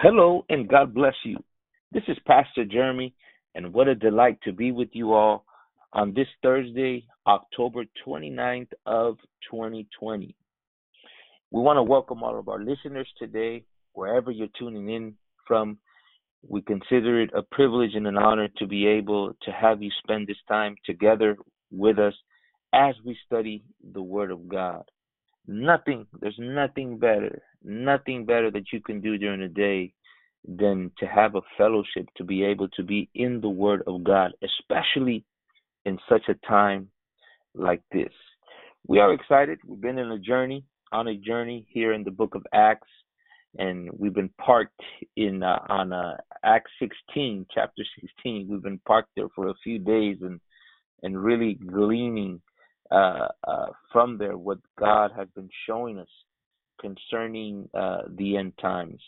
Hello and God bless you. This is Pastor Jeremy, and what a delight to be with you all on this Thursday, October 29th of 2020. We want to welcome all of our listeners today, wherever you're tuning in from. We consider it a privilege and an honor to be able to have you spend this time together with us as we study the Word of God. Nothing, there's nothing better, nothing better that you can do during the day than to have a fellowship, to be able to be in the Word of God, especially in such a time like this. We are excited. We've been in a journey, on a journey here in the book of Acts, and we've been parked in uh, on uh, Acts 16, chapter 16. We've been parked there for a few days and and really gleaning uh, uh, from there what God has been showing us concerning uh, the end times.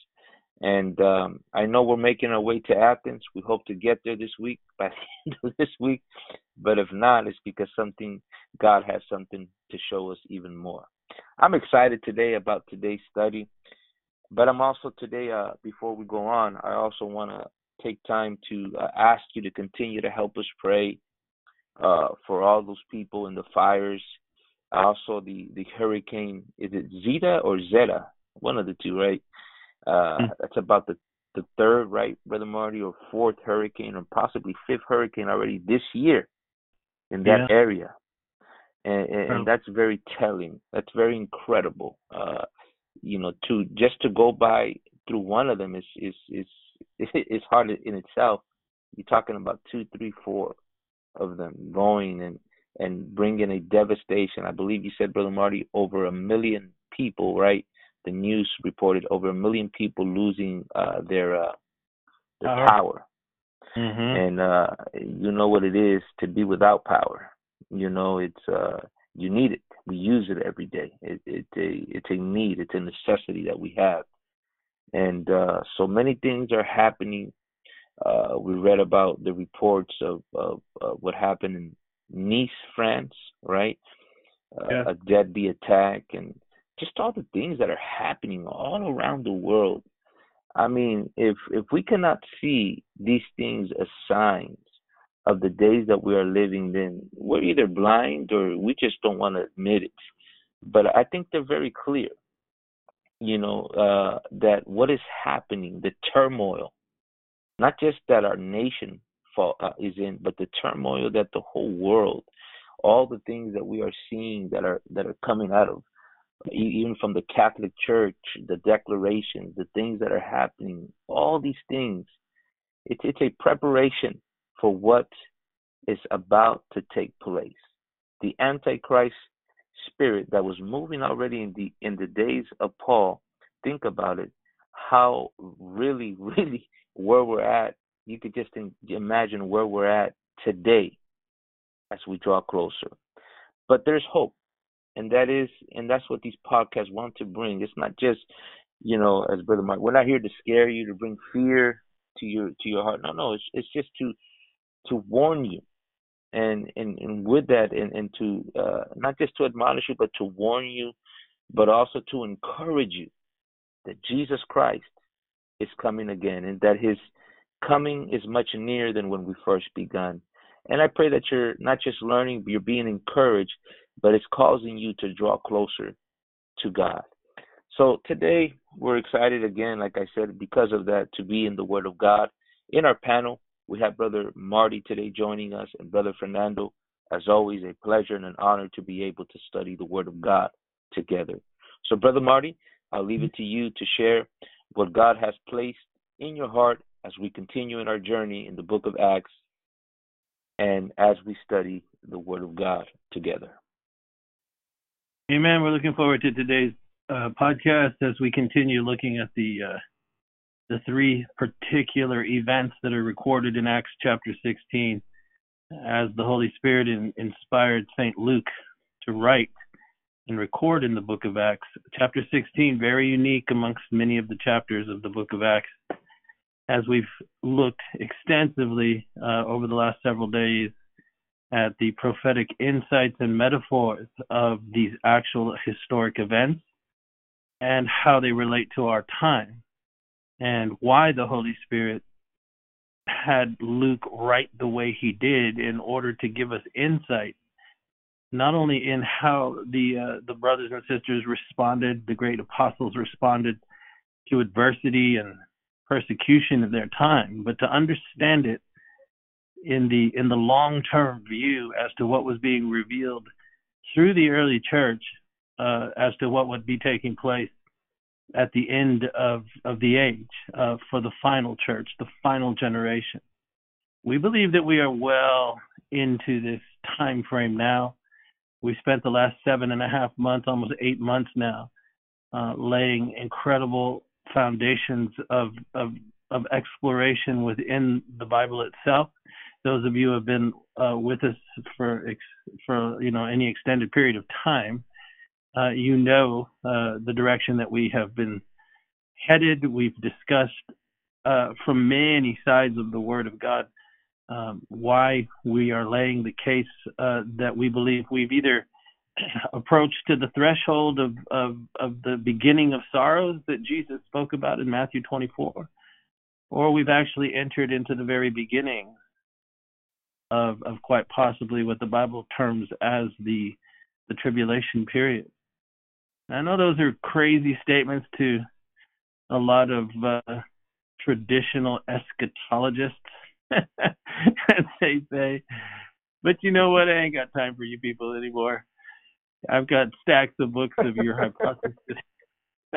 And um, I know we're making our way to Athens. We hope to get there this week, by the end of this week. But if not, it's because something, God has something to show us even more. I'm excited today about today's study. But I'm also today, uh, before we go on, I also want to take time to uh, ask you to continue to help us pray uh, for all those people in the fires. Also, the the hurricane is it Zeta or Zeta? One of the two, right? Uh, mm. That's about the the third, right, Brother Marty, or fourth hurricane, or possibly fifth hurricane already this year in that yeah. area, and, and, and, that's very telling. That's very incredible. Uh, you know, to just to go by through one of them is is is is hard in itself. You're talking about two, three, four of them going and and bring in a devastation. I believe you said, Brother Marty, over a million people, right? The news reported over a million people losing uh, their uh, their power, power. Mm-hmm. and uh, you know what it is to be without power. You know, it's uh, you need it. We use it every day. It, it's a it's a need. It's a necessity that we have, and uh, so many things are happening uh, we read about the reports of, of, of, what happened in Nice, France, right? Uh, yeah. A deadly attack and just all the things that are happening all around the world. I mean, if if we cannot see these things as signs of the days that we are living, then we're either blind or we just don't want to admit it. But I think they're very clear, you know, uh, that what is happening, the turmoil, not just that our nation fall, uh, is in, but the turmoil that the whole world, all the things that we are seeing that are that are coming out of, even from the Catholic Church, the declarations, the things that are happening, all these things, it's it's a preparation for what is about to take place. The Antichrist spirit that was moving already in the in the days of Paul. Think about it, how really, really where we're at, you could just imagine where we're at today as we draw closer. But there's hope. And that is and that's what these podcasts want to bring. It's not just, you know, as Brother Mark, we're not here to scare you, to bring fear to your to your heart. No, no, it's it's just to to warn you. And and, and with that and, and to uh, not just to admonish you, but to warn you, but also to encourage you that Jesus Christ is coming again and that his coming is much nearer than when we first begun. And I pray that you're not just learning, but you're being encouraged, but it's causing you to draw closer to God. So today we're excited again, like I said, because of that, to be in the Word of God. In our panel, we have Brother Marty today joining us and Brother Fernando. As always, a pleasure and an honor to be able to study the Word of God together. So, Brother Marty, I'll leave it mm-hmm. to you to share what God has placed in your heart as we continue in our journey in the book of Acts and as we study the Word of God together. Amen. We're looking forward to today's uh, podcast as we continue looking at the uh, the three particular events that are recorded in Acts chapter 16, as the Holy Spirit in, inspired Saint Luke to write and record in the book of Acts. Chapter 16, very unique amongst many of the chapters of the book of Acts. As we've looked extensively uh, over the last several days at the prophetic insights and metaphors of these actual historic events and how they relate to our time. and why the Holy Spirit had Luke write the way he did in order to give us insight not only in how the uh, the brothers and sisters responded, the great apostles responded to adversity and persecution of their time, but to understand it in the in the long term view as to what was being revealed through the early church uh, as to what would be taking place at the end of of the age uh, for the final church, the final generation. We believe that we are well into this time frame now. We spent the last seven and a half months, almost eight months now, uh, laying incredible foundations of, of of exploration within the Bible itself. Those of you who have been uh, with us for ex- for you know any extended period of time, uh, you know uh, the direction that we have been headed. We've discussed uh, from many sides of the Word of God um, why we are laying the case uh, that we believe we've either approached to the threshold of, of, of the beginning of sorrows that Jesus spoke about in Matthew 24, or we've actually entered into the very beginning of, of quite possibly what the Bible terms as the the tribulation period. I know those are crazy statements to a lot of uh, traditional eschatologists, as they say. But you know what? I ain't got time for you people anymore. I've got stacks of books of your hypothesis.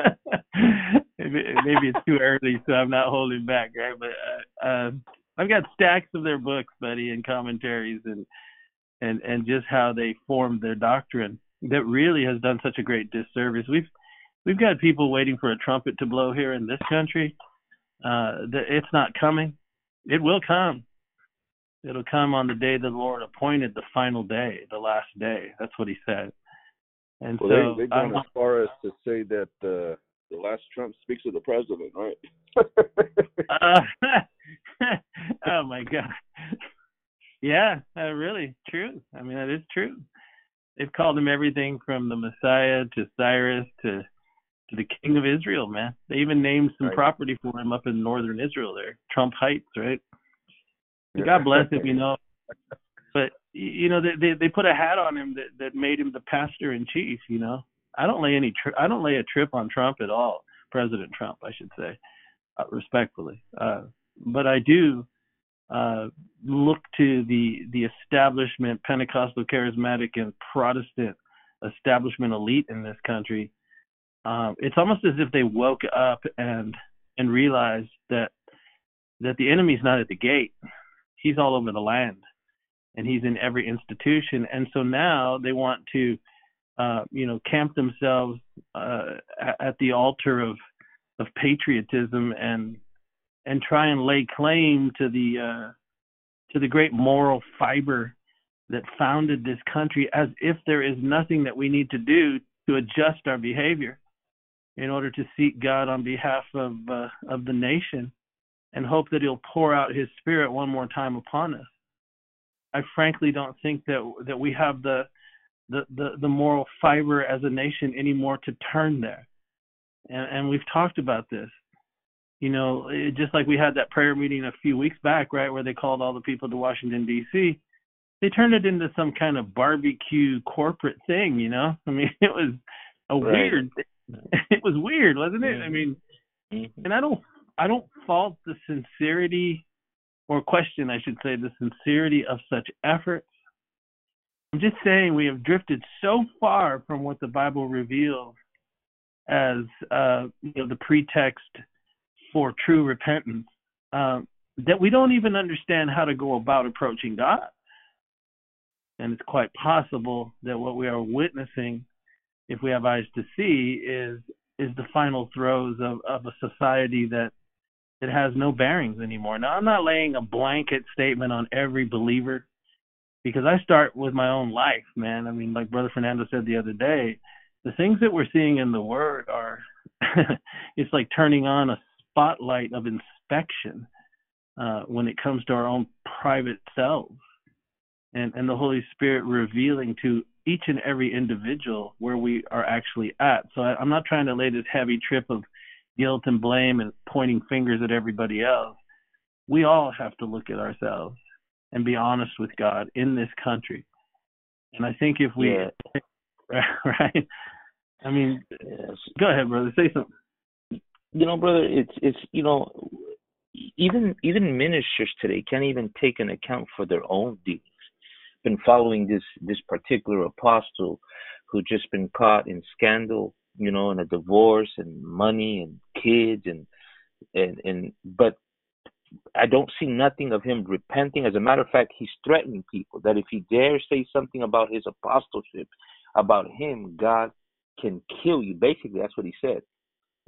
maybe, it's too early, so I'm not holding back, right? But uh, uh, I've got stacks of their books, buddy, and commentaries, and and and just how they formed their doctrine that really has done such a great disservice. We've we've got people waiting for a trumpet to blow here in this country. Uh, it's not coming. It will come. It'll come on the day the Lord appointed, the final day, the last day. That's what He said. And well, so they, they've gone as far as to say that uh, the last trump speaks to the president, right? uh, oh my God. Yeah, uh, really true. I mean, that is true they've called him everything from the Messiah to Cyrus to to the King of Israel, man. They even named some right. property for him up in northern Israel there, Trump Heights, right? God bless him, you know. You know, they, they they put a hat on him that that made him the pastor in chief. You know, I don't lay any tri- I don't lay a trip on Trump at all, President Trump, I should say, uh, respectfully. Uh, but I do uh, look to the the establishment, Pentecostal, charismatic, and Protestant establishment elite in this country. Um, it's almost as if they woke up and and realized that that the enemy's not at the gate; he's all over the land, and he's in every institution. And so now they want to, uh, you know, camp themselves uh, at the altar of of patriotism and and try and lay claim to the uh, to the great moral fiber that founded this country, as if there is nothing that we need to do to adjust our behavior in order to seek God on behalf of uh, of the nation and hope that He'll pour out His Spirit one more time upon us. I frankly don't think that that we have the the, the, the moral fiber as a nation anymore to turn there. And, and we've talked about this you know, it, just like we had that prayer meeting a few weeks back, right, where they called all the people to Washington D.C. They turned it into some kind of barbecue corporate thing, you know. I mean, it was a right. weird. It was weird, wasn't it? I mean, mm-hmm. and I don't, I don't fault the sincerity, or question, I should say, the sincerity of such efforts. I'm just saying we have drifted so far from what the Bible reveals as, uh, you know, the pretext for true repentance um, that we don't even understand how to go about approaching God. And it's quite possible that what we are witnessing, if we have eyes to see, is is the final throes of, of a society that it has no bearings anymore. Now I'm not laying a blanket statement on every believer because I start with my own life, man. I mean, like Brother Fernando said the other day, the things that we're seeing in the Word are it's like turning on a spotlight of inspection uh, when it comes to our own private selves and, and the Holy Spirit revealing to each and every individual where we are actually at. So I, I'm not trying to lay this heavy trip of guilt and blame and pointing fingers at everybody else. We all have to look at ourselves and be honest with God in this country. And I think if we, Yeah. right? I mean, Yes. go ahead, brother. Say something. you know, brother, it's it's you know, even even ministers today can't even take an account for their own deeds. Been following this this particular apostle who just been caught in scandal, you know, in a divorce and money and kids and and and but I don't see nothing of him repenting. As a matter of fact, he's threatening people that if he dares say something about his apostleship, about him, God can kill you. Basically, that's what he said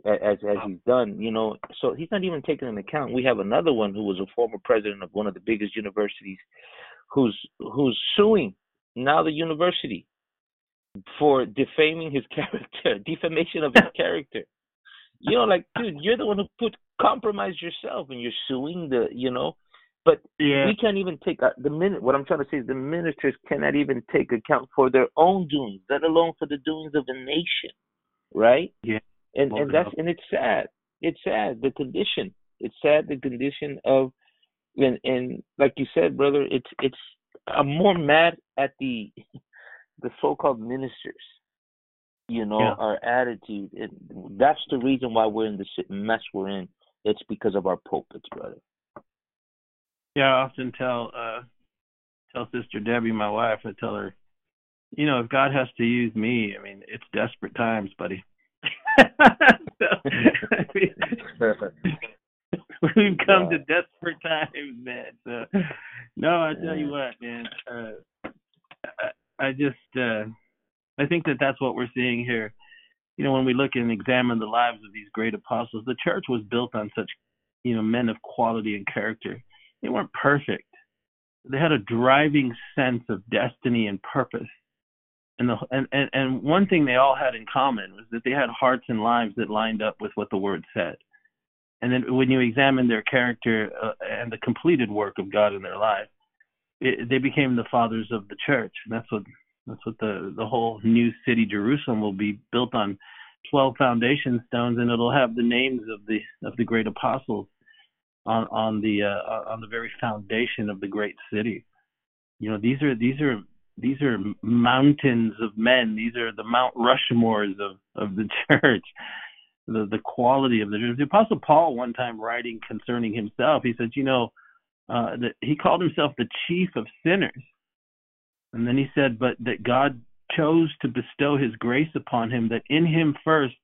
as as he's done, you know. So he's not even taking into account. We have another one who was a former president of one of the biggest universities, who's who's suing now the university for defaming his character, defamation of his character. You know, like, dude, you're the one who put compromised yourself, and you're suing the, you know. But Yeah. we can't even take uh, the minute. What I'm trying to say is the ministers cannot even take account for their own doings, let alone for the doings of the nation, right? Yeah. And Well, and that's and it's sad. It's sad the condition. It's sad the condition of, and and like you said, brother, it's it's. I'm more mad at the the so-called ministers. You know, Yeah. our attitude. It, that's the reason why we're in the mess we're in. It's because of our pulpits, brother. Yeah, I often tell uh tell Sister Debbie, my wife, I tell her, you know, if God has to use me, I mean, it's desperate times, buddy. so, I mean, we've come to desperate times, man. So, no, I tell you what, man. Uh, I, I just, uh, I think that that's what we're seeing here. You know, when we look and examine the lives of these great apostles, the church was built on such, you know, men of quality and character. They weren't perfect. They had a driving sense of destiny and purpose. And the and, and and one thing they all had in common was that they had hearts and lives that lined up with what the word said. And then when you examine their character uh, and the completed work of God in their life, it, they became the fathers of the church. And that's what that's what the the whole new city Jerusalem will be built on 12 foundation stones and it'll have the names of the of the great apostles on on the uh, on the very foundation of the great city. You know, these are these are these are mountains of men. These are the Mount Rushmores of of the church. The the quality of the church. The Apostle Paul one time writing concerning himself, he said, you know, uh, he called himself the chief of sinners, and then he said, but that God chose to bestow His grace upon him, that in him first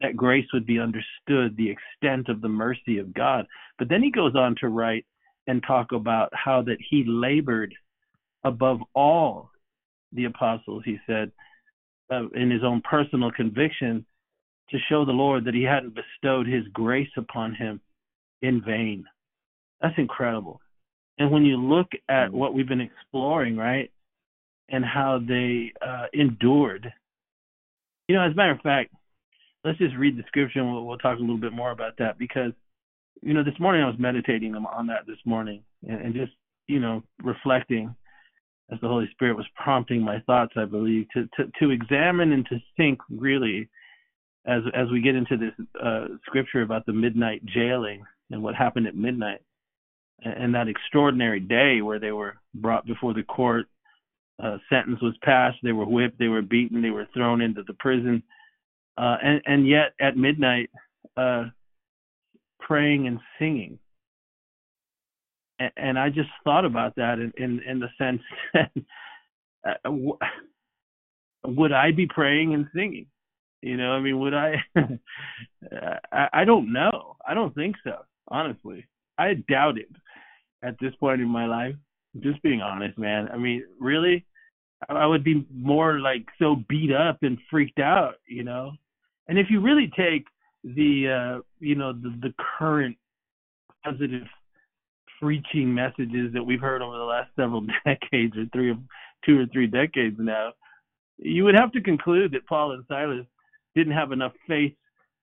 that grace would be understood, the extent of the mercy of God. But then he goes on to write and talk about how that he labored above all the apostles, he said, uh, in his own personal conviction, to show the Lord that he hadn't bestowed his grace upon him in vain. That's incredible. And when you look at Mhm. what we've been exploring, right, and how they uh, endured, you know, as a matter of fact, let's just read the scripture and we'll, we'll talk a little bit more about that because, you know, this morning I was meditating on- that this morning and, and just, you know, reflecting as the Holy Spirit was prompting my thoughts, I believe, to, to, to examine and to think really as as we get into this uh, scripture about the midnight jailing and what happened at midnight. And that extraordinary day where they were brought before the court, uh, sentence was passed, they were whipped, they were beaten, they were thrown into the prison, uh, and and yet at midnight, uh, praying and singing. And, and I just thought about that in in, in the sense that uh, would I be praying and singing? You know, I mean, would I? I, I don't know. I don't think so. Honestly, I doubt it at this point in my life. Just being honest, man. I mean, really, I would be more like so beat up and freaked out, you know. And if you really take the, uh, you know, the, the current positive preaching messages that we've heard over the last several decades or three two or three decades now, you would have to conclude that Paul and Silas didn't have enough faith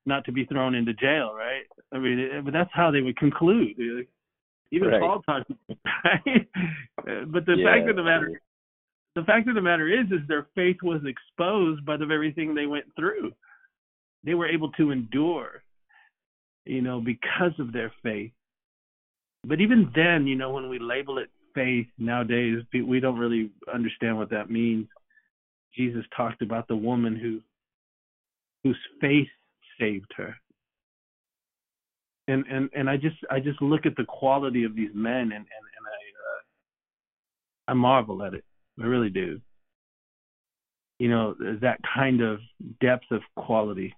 not to be thrown into jail, right? I mean, but that's how they would conclude. Even Right. Paul talked, right? But the fact of the matter, the fact of the matter is, is their faith was exposed by the very thing they went through. They were able to endure. you know, because of their faith. But even then, you know, when we label it faith nowadays, we don't really understand what that means. Jesus talked about the woman who whose faith saved her. And and and I just I just look at the quality of these men and and, and I uh, I marvel at it. I really do. You know, that kind of depth of quality.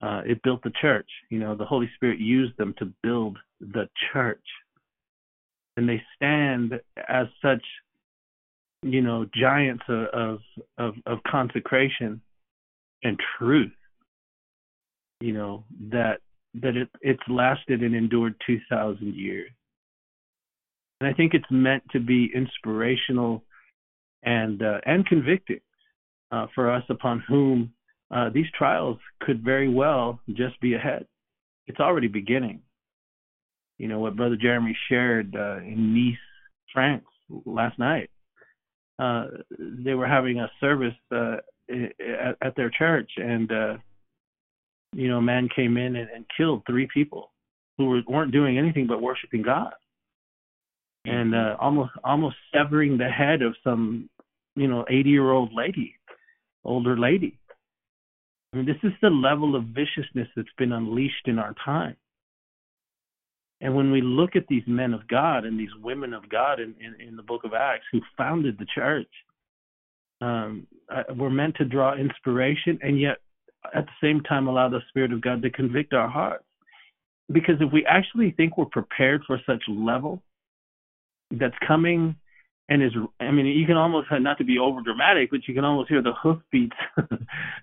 Uh, it built the church. You know, the Holy Spirit used them to build the church. And they stand as such, you know, giants of of, of consecration and truth. You know, that that it it's lasted and endured two thousand years. And I think it's meant to be inspirational and uh, and convicting uh, for us upon whom uh, these trials could very well just be ahead. It's already beginning. You know what Brother Jeremy shared uh, in Nice, France last night. Uh, they were having a service uh, at, at, their church, and you know, a man came in and, and killed three people who were, weren't doing anything but worshiping God. And uh, almost almost severing the head of some you know 80 year old lady older lady. I mean this is the level of viciousness that's been unleashed in our time. And when we look at these men of god and these women of god in, in, in the book of acts who founded the church um, we're meant to draw inspiration and yet at the same time allow the spirit of god to convict our hearts because if we actually think we're prepared for such level that's coming and is I mean you can almost not to be over dramatic, but you can almost hear the hoofbeats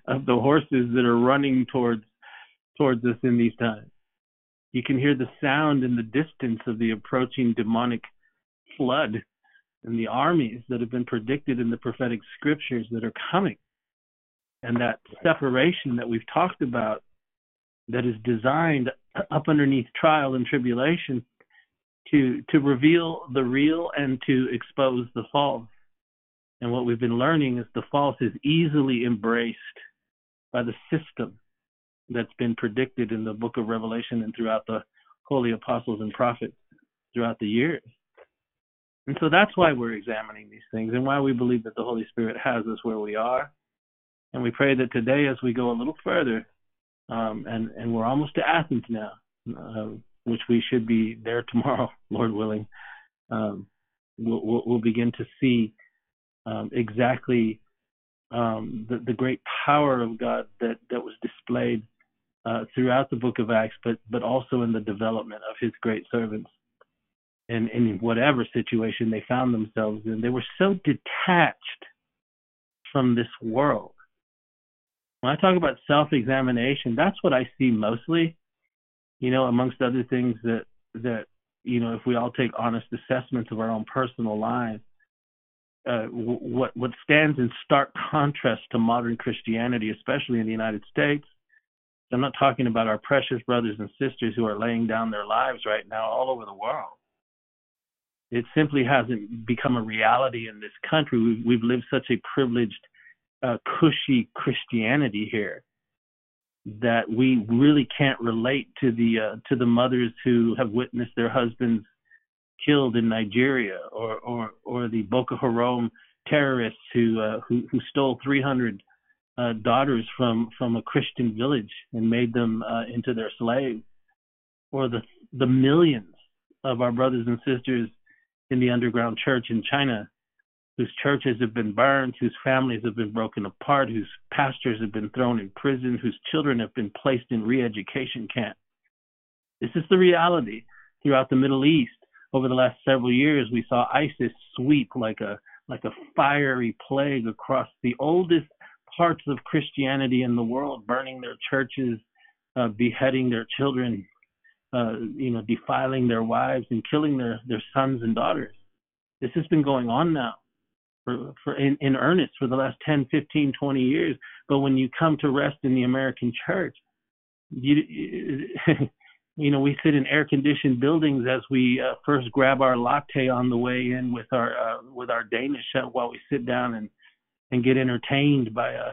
of the horses that are running towards towards us in these times. You can hear the sound in the distance of the approaching demonic flood and the armies that have been predicted in the prophetic scriptures that are coming. And that separation that we've talked about that is designed up underneath trial and tribulation to to reveal the real and to expose the false. And what we've been learning is the false is easily embraced by the system that's been predicted in the book of Revelation and throughout the holy apostles and prophets throughout the years. And so that's why we're examining these things and why we believe that the Holy Spirit has us where we are. And we pray that today, as we go a little further, um, and, and we're almost to Athens now, uh, which we should be there tomorrow, Lord willing, um, we'll, we'll, begin to see um, exactly um, the, the, great power of God that, that was displayed uh, throughout the book of Acts, but, but also in the development of his great servants. And in whatever situation they found themselves in, they were so detached from this world. When I talk about self examination, that's what I see mostly you know, amongst other things that that you know, if we all take honest assessments of our own personal lives, uh, what what stands in stark contrast to modern Christianity, especially in the United States. I'm not talking about our precious brothers and sisters who are laying down their lives right now all over the world. It simply hasn't become a reality in this country. We've, we've lived such a privileged, uh, cushy Christianity here that we really can't relate to the uh, to the mothers who have witnessed their husbands killed in Nigeria or or or the Boko Haram terrorists who uh, who, who stole 300 uh, daughters from from a Christian village and made them uh, into their slaves. Or the the millions of our brothers and sisters in the underground church in China whose churches have been burned, whose families have been broken apart, whose pastors have been thrown in prison, whose children have been placed in re education camps. This is the reality throughout the Middle East. Over the last several years, we saw ISIS sweep like a like a fiery plague across the oldest parts of Christianity in the world, burning their churches, uh, beheading their children, uh, you know, defiling their wives and killing their, their sons and daughters. This has been going on now for, for in, in earnest for the last 10, 15, 20 years. But when you come to rest in the American church, you, you know, we sit in air conditioned buildings as we uh, first grab our latte on the way in with our uh, with our Danish while we sit down and and get entertained by a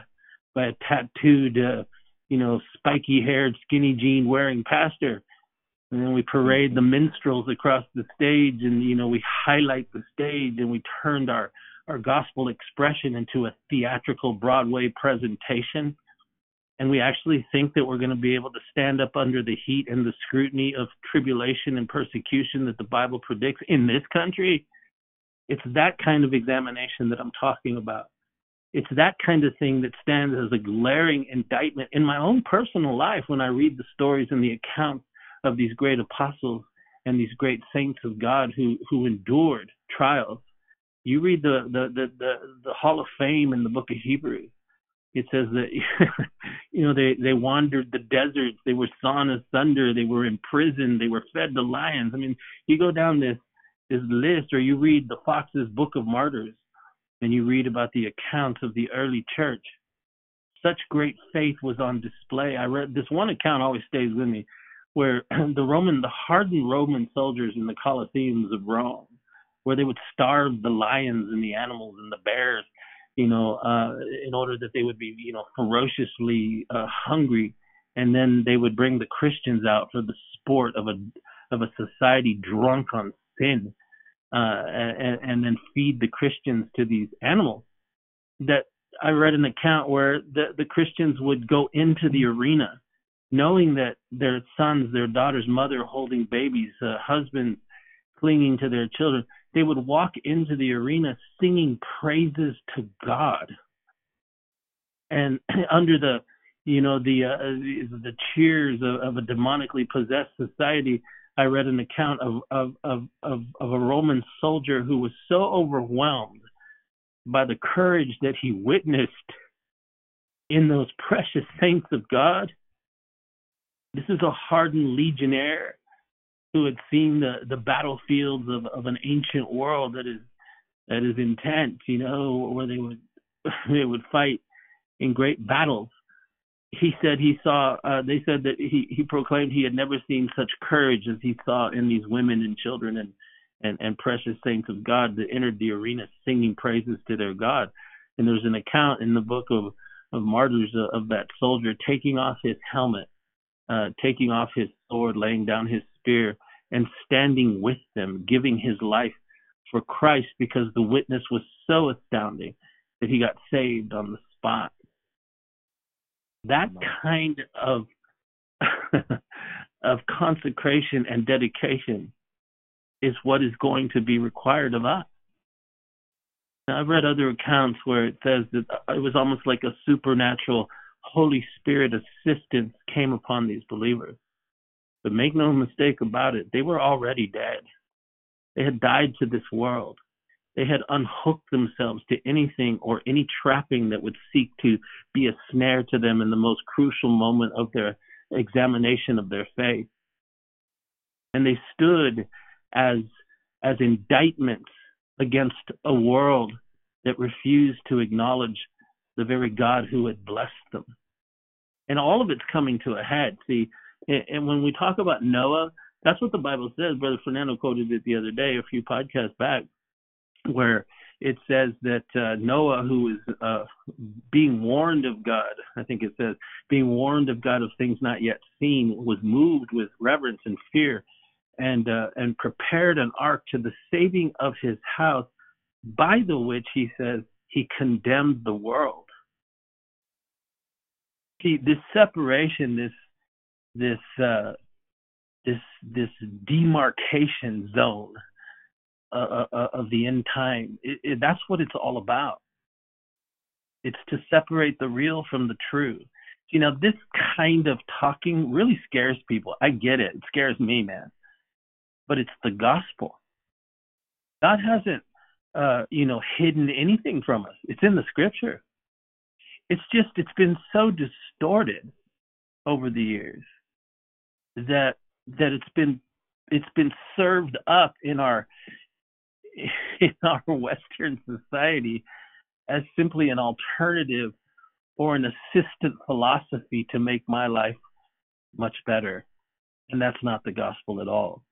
by a tattooed uh, you know, spiky haired, skinny jean wearing pastor. And then we parade the minstrels across the stage and, you know, we highlight the stage and we turned our, our gospel expression into a theatrical Broadway presentation. And we actually think that we're going to be able to stand up under the heat and the scrutiny of tribulation and persecution that the Bible predicts in this country. It's that kind of examination that I'm talking about. It's that kind of thing that stands as a glaring indictment in my own personal life when I read the stories and the accounts of these great apostles and these great saints of God who who endured trials. You read the the the the, the Hall of Fame in the book of Hebrews. It says that you know they they wandered the deserts, they were sawn asunder, they were imprisoned, they were fed to lions. I mean, you go down this this list, or you read the Fox's Book of Martyrs, and you read about the accounts of the early church. Such great faith was on display. I read this one account always stays with me, where the Roman, the hardened Roman soldiers in the Colosseums of Rome, where they would starve the lions and the animals and the bears, you know, uh, in order that they would be, you know, ferociously uh, hungry, and then they would bring the Christians out for the sport of a of a society drunk on sin uh, and, and then feed the Christians to these animals. That I read an account where the, the Christians would go into the arena knowing that their sons, their daughter's mother holding babies, uh, husbands clinging to their children, they would walk into the arena singing praises to God. And under the, you know, the uh, the cheers of, of a demonically possessed society, I read an account of, of, of, of, of a Roman soldier who was so overwhelmed by the courage that he witnessed in those precious saints of God. This is a hardened legionnaire who had seen the, the battlefields of, of an ancient world that is that is intense, you know, where they would they would fight in great battles. He said he saw uh, they said that he he proclaimed he had never seen such courage as he saw in these women and children and and and precious saints of God that entered the arena singing praises to their God. And there's an account in the book of of martyrs uh, of that soldier taking off his helmet uh taking off his sword laying down his spear and standing with them giving his life for Christ because the witness was so astounding that he got saved on the spot that kind of of consecration and dedication is what is going to be required of us. Now, I've read other accounts where it says that it was almost like a supernatural Holy Spirit assistance came upon these believers. But make no mistake about it, they were already dead. They had died to this world. They had unhooked themselves to anything or any trapping that would seek to be a snare to them in the most crucial moment of their examination of their faith. And they stood as, as indictments against a world that refused to acknowledge the very God who had blessed them. And all of it's coming to a head. See, and when we talk about Noah, that's what the Bible says. Brother Fernando quoted it the other day, a few podcasts back where it says that uh, Noah, who is uh, being warned of God, I think it says, being warned of God of things not yet seen, was moved with reverence and fear, and uh, and prepared an ark to the saving of his house, by the which he says he condemned the world. See, this separation, this this uh, this this demarcation zone uh, uh, of the end time. It, it, that's what it's all about. It's to separate the real from the true. You know, this kind of talking really scares people. I get it. It scares me, man. But it's the gospel. God hasn't, uh, you know, hidden anything from us. It's in the scripture. It's just, it's been so distorted over the years that that it's been it's been served up in our in our Western society as simply an alternative or an assistant philosophy to make my life much better. And that's not the gospel at all.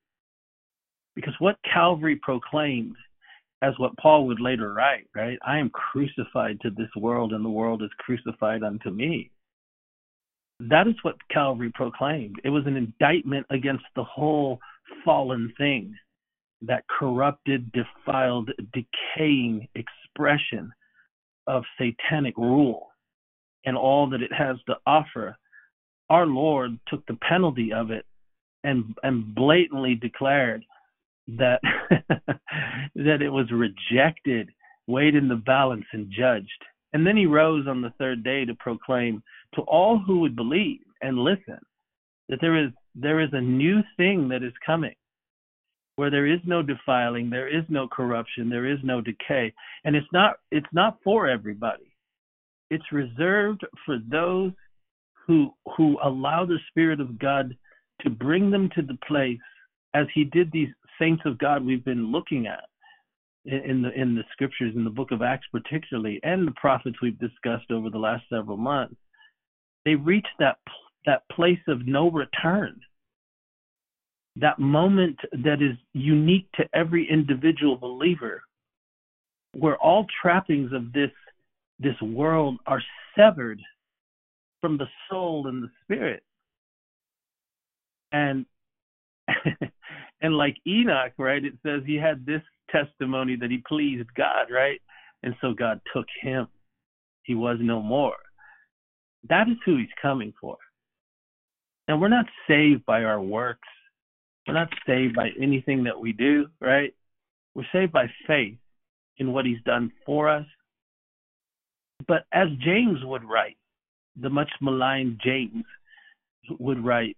Because what Calvary proclaimed, as what Paul would later write, right? I am crucified to this world, and the world is crucified unto me. that is what Calvary proclaimed. It was an indictment against the whole fallen thing, that corrupted, defiled, decaying expression of satanic rule and all that it has to offer. Our Lord took the penalty of it and and blatantly declared that that it was rejected, weighed in the balance and judged. And then he rose on the third day to proclaim to all who would believe and listen that there is there is a new thing that is coming where there is no defiling, there is no corruption, there is no decay. And it's not it's not for everybody. It's reserved for those who who allow the Spirit of God to bring them to the place as he did these saints of God we've been looking at in the in the scriptures in the book of Acts particularly and the prophets we've discussed over the last several months they reach that that place of no return. That moment that is unique to every individual believer where all trappings of this this world are severed from the soul and the spirit. And and like Enoch, right? It says he had this testimony that he pleased God, right? And so God took him. He was no more. That is who he's coming for. And we're not saved by our works. We're not saved by anything that we do, right? We're saved by faith in what he's done for us. But as James would write, the much maligned James would write,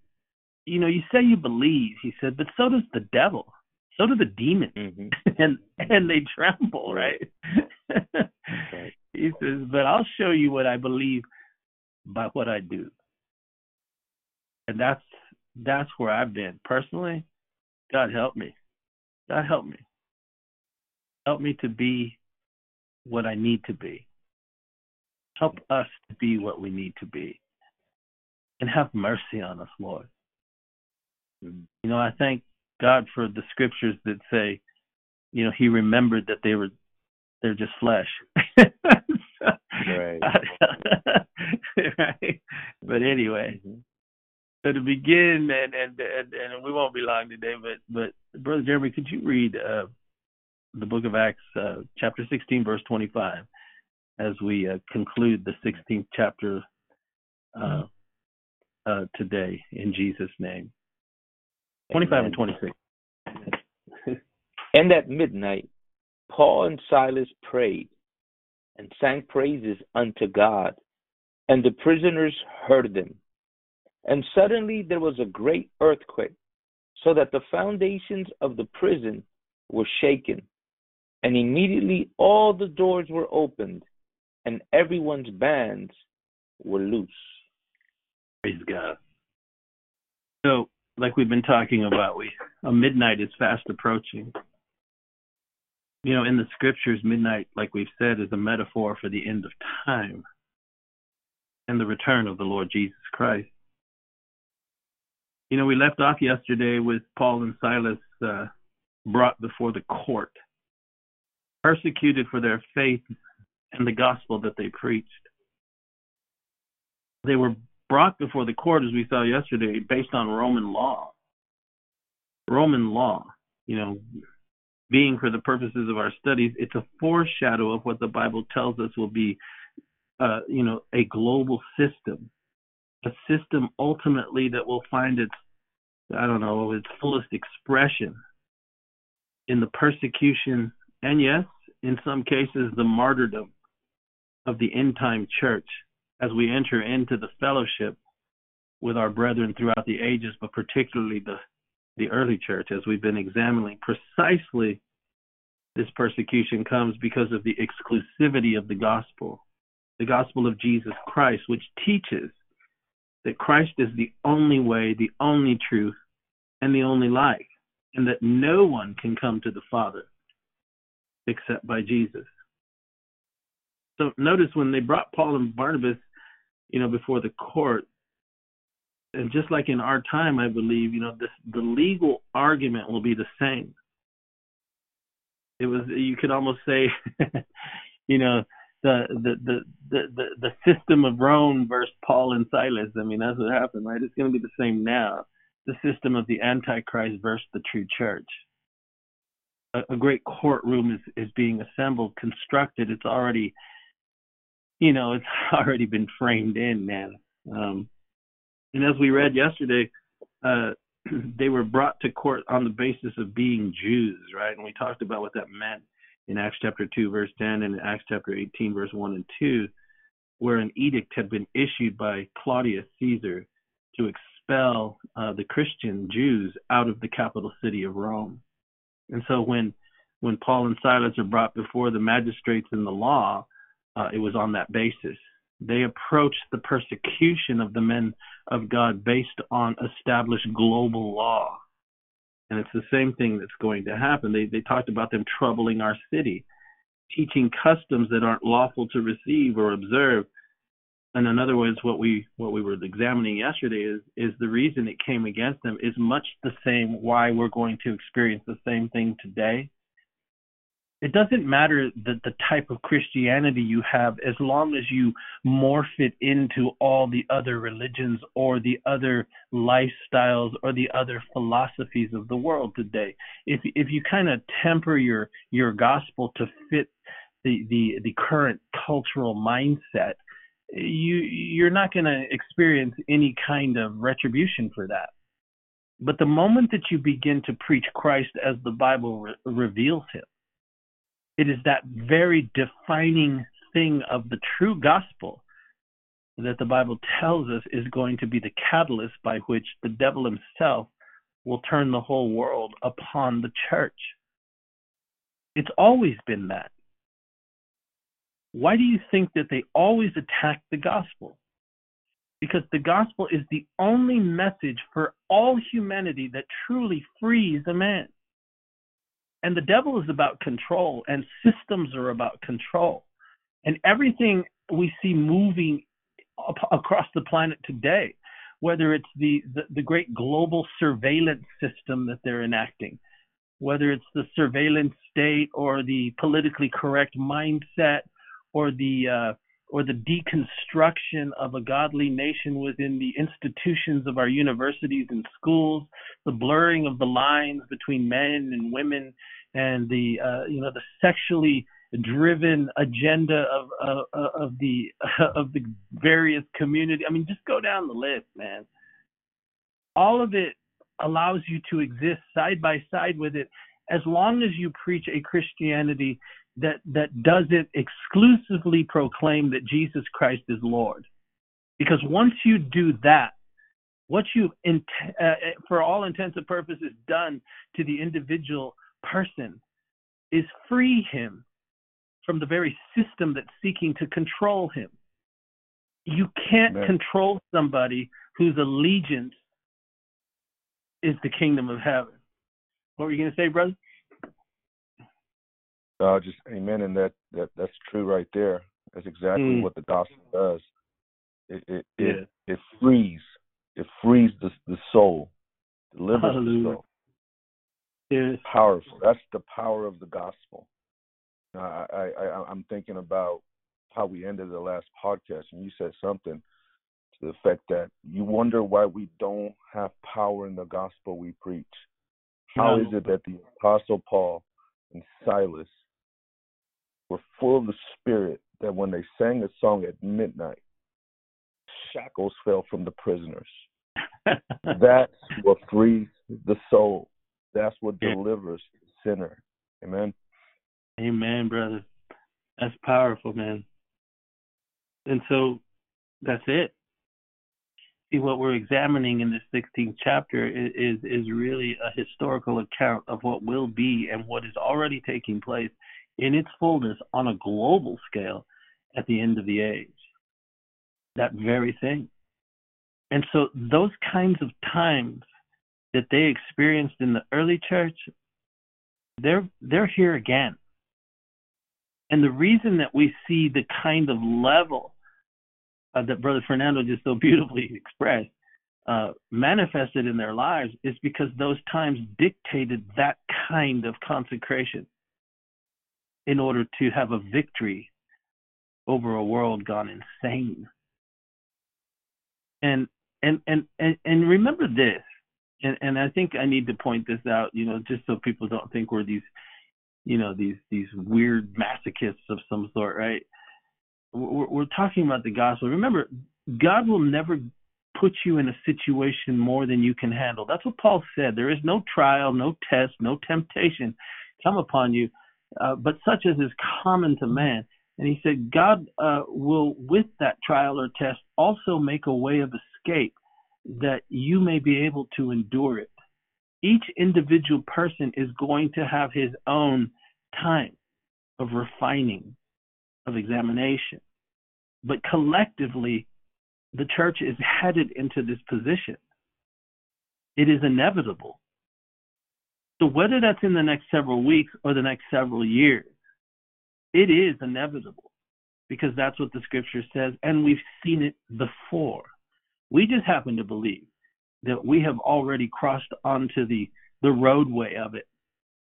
you know, you say you believe, he said, but so does the devil. So do the demons. Mm-hmm. and and they tremble, right? right? He says, but I'll show you what I believe by what I do. And that's that's where I've been. Personally, God help me. God help me. Help me to be what I need to be. Help us to be what we need to be. And have mercy on us, Lord. You know, I thank God for the scriptures that say, you know, He remembered that they were they're just flesh. right. right. But anyway, mm-hmm. so to begin, and, and and and we won't be long today, but but brother Jeremy, could you read uh, the book of Acts, uh, chapter 16, verse 25, as we uh, conclude the 16th chapter uh, uh, today in Jesus' name. 25 and 26. and at midnight, Paul and Silas prayed and sang praises unto God, and the prisoners heard them. And suddenly there was a great earthquake, so that the foundations of the prison were shaken. And immediately all the doors were opened, and everyone's bands were loose. Praise God. So like we've been talking about, we a midnight is fast approaching. You know, in the scriptures, midnight, like we've said, is a metaphor for the end of time and the return of the Lord Jesus Christ. You know, we left off yesterday with Paul and Silas uh, brought before the court, persecuted for their faith and the gospel that they preached. They were brought before the court, as we saw yesterday, based on Roman law. Roman law, you know, being for the purposes of our studies, it's a foreshadow of what the Bible tells us will be, uh, you know, a global system, a system ultimately that will find its, I don't know, its fullest expression in the persecution and yes, in some cases, the martyrdom of the end time church as we enter into the fellowship with our brethren throughout the ages, but particularly the, the early church, as we've been examining precisely this persecution comes because of the exclusivity of the gospel, the gospel of Jesus Christ, which teaches that Christ is the only way, the only truth, and the only life, and that no one can come to the Father except by Jesus. So notice when they brought Paul and Barnabas you know, before the court. And just like in our time, I believe, you know, this, the legal argument will be the same. It was, you could almost say, you know, the the the the the, system of Rome versus Paul and Silas. I mean, that's what happened, right? It's going to be the same now. The system of the Antichrist versus the true church. A, a great courtroom is is being assembled, constructed. It's already, you know, it's already been framed in, man. Um, and as we read yesterday, uh, they were brought to court on the basis of being Jews, right? And we talked about what that meant in Acts chapter 2, verse 10, and in Acts chapter 18, verse 1 and 2, where an edict had been issued by Claudius Caesar to expel uh, the Christian Jews out of the capital city of Rome. And so when when Paul and Silas are brought before the magistrates in the law, uh, it was on that basis. They approached the persecution of the men of God based on established global law. And it's the same thing that's going to happen. They, they talked about them troubling our city, teaching customs that aren't lawful to receive or observe. And in other words, what we what we were examining yesterday is is the reason it came against them is much the same why we're going to experience the same thing today it doesn't matter the, the type of Christianity you have as long as you morph it into all the other religions or the other lifestyles or the other philosophies of the world today. If if you kind of temper your your gospel to fit the the, the current cultural mindset, you you're not going to experience any kind of retribution for that. But the moment that you begin to preach Christ as the Bible re- reveals him, it is that very defining thing of the true gospel that the Bible tells us is going to be the catalyst by which the devil himself will turn the whole world upon the church. It's always been that. Why do you think that they always attack the gospel? Because the gospel is the only message for all humanity that truly frees a man. And the devil is about control, and systems are about control. And everything we see moving across the planet today, whether it's the, the, the great global surveillance system that they're enacting, whether it's the surveillance state or the politically correct mindset or the uh, or the deconstruction of a godly nation within the institutions of our universities and schools, the blurring of the lines between men and women, and the uh, you know the sexually driven agenda of uh, of the of the various community. I mean, just go down the list, man. All of it allows you to exist side by side with it as long as you preach a Christianity that that doesn't exclusively proclaim that Jesus Christ is Lord. Because once you do that, what you int- uh, for all intents and purposes done to the individual person is free him from the very system that's seeking to control him. You can't Amen. control somebody whose allegiance is the kingdom of heaven. What were you going to say, brother? Uh, just amen, and that, that that's true right there. That's exactly mm. what the gospel does. It it yeah. it, it frees it frees the the soul, delivers Hallelujah. the soul. Yes. Powerful. That's the power of the gospel. I, I, I I'm thinking about how we ended the last podcast, and you said something to the effect that you wonder why we don't have power in the gospel we preach. How no. is it that the apostle Paul and Silas were full of the Spirit that when they sang a song at midnight, shackles fell from the prisoners. That's what frees the soul. That's what delivers the sinner. Amen. Amen, brother. That's powerful, man. And so that's it. See, what we're examining in this 16th chapter is, is, is really a historical account of what will be and what is already taking place in its fullness on a global scale at the end of the age. That very thing. And so those kinds of times that they experienced in the early church, they're they're here again. And the reason that we see the kind of level uh, that Brother Fernando just so beautifully expressed uh, manifested in their lives is because those times dictated that kind of consecration in order to have a victory over a world gone insane. And and and and, and remember this, and and I think I need to point this out, you know, just so people don't think we're these, you know, these these weird masochists of some sort, right? We're, we're talking about the gospel. Remember, God will never put you in a situation more than you can handle. That's what Paul said. There is no trial, no test, no temptation come upon you, uh, but such as is common to man. And he said, God uh, will, with that trial or test, also make a way of escape that you may be able to endure it. Each individual person is going to have his own time of refining, of examination. But collectively, the church is headed into this position. It is inevitable. So, whether that's in the next several weeks or the next several years, it is inevitable because that's what the scripture says, and we've seen it before. We just happen to believe that we have already crossed onto the, the roadway of it,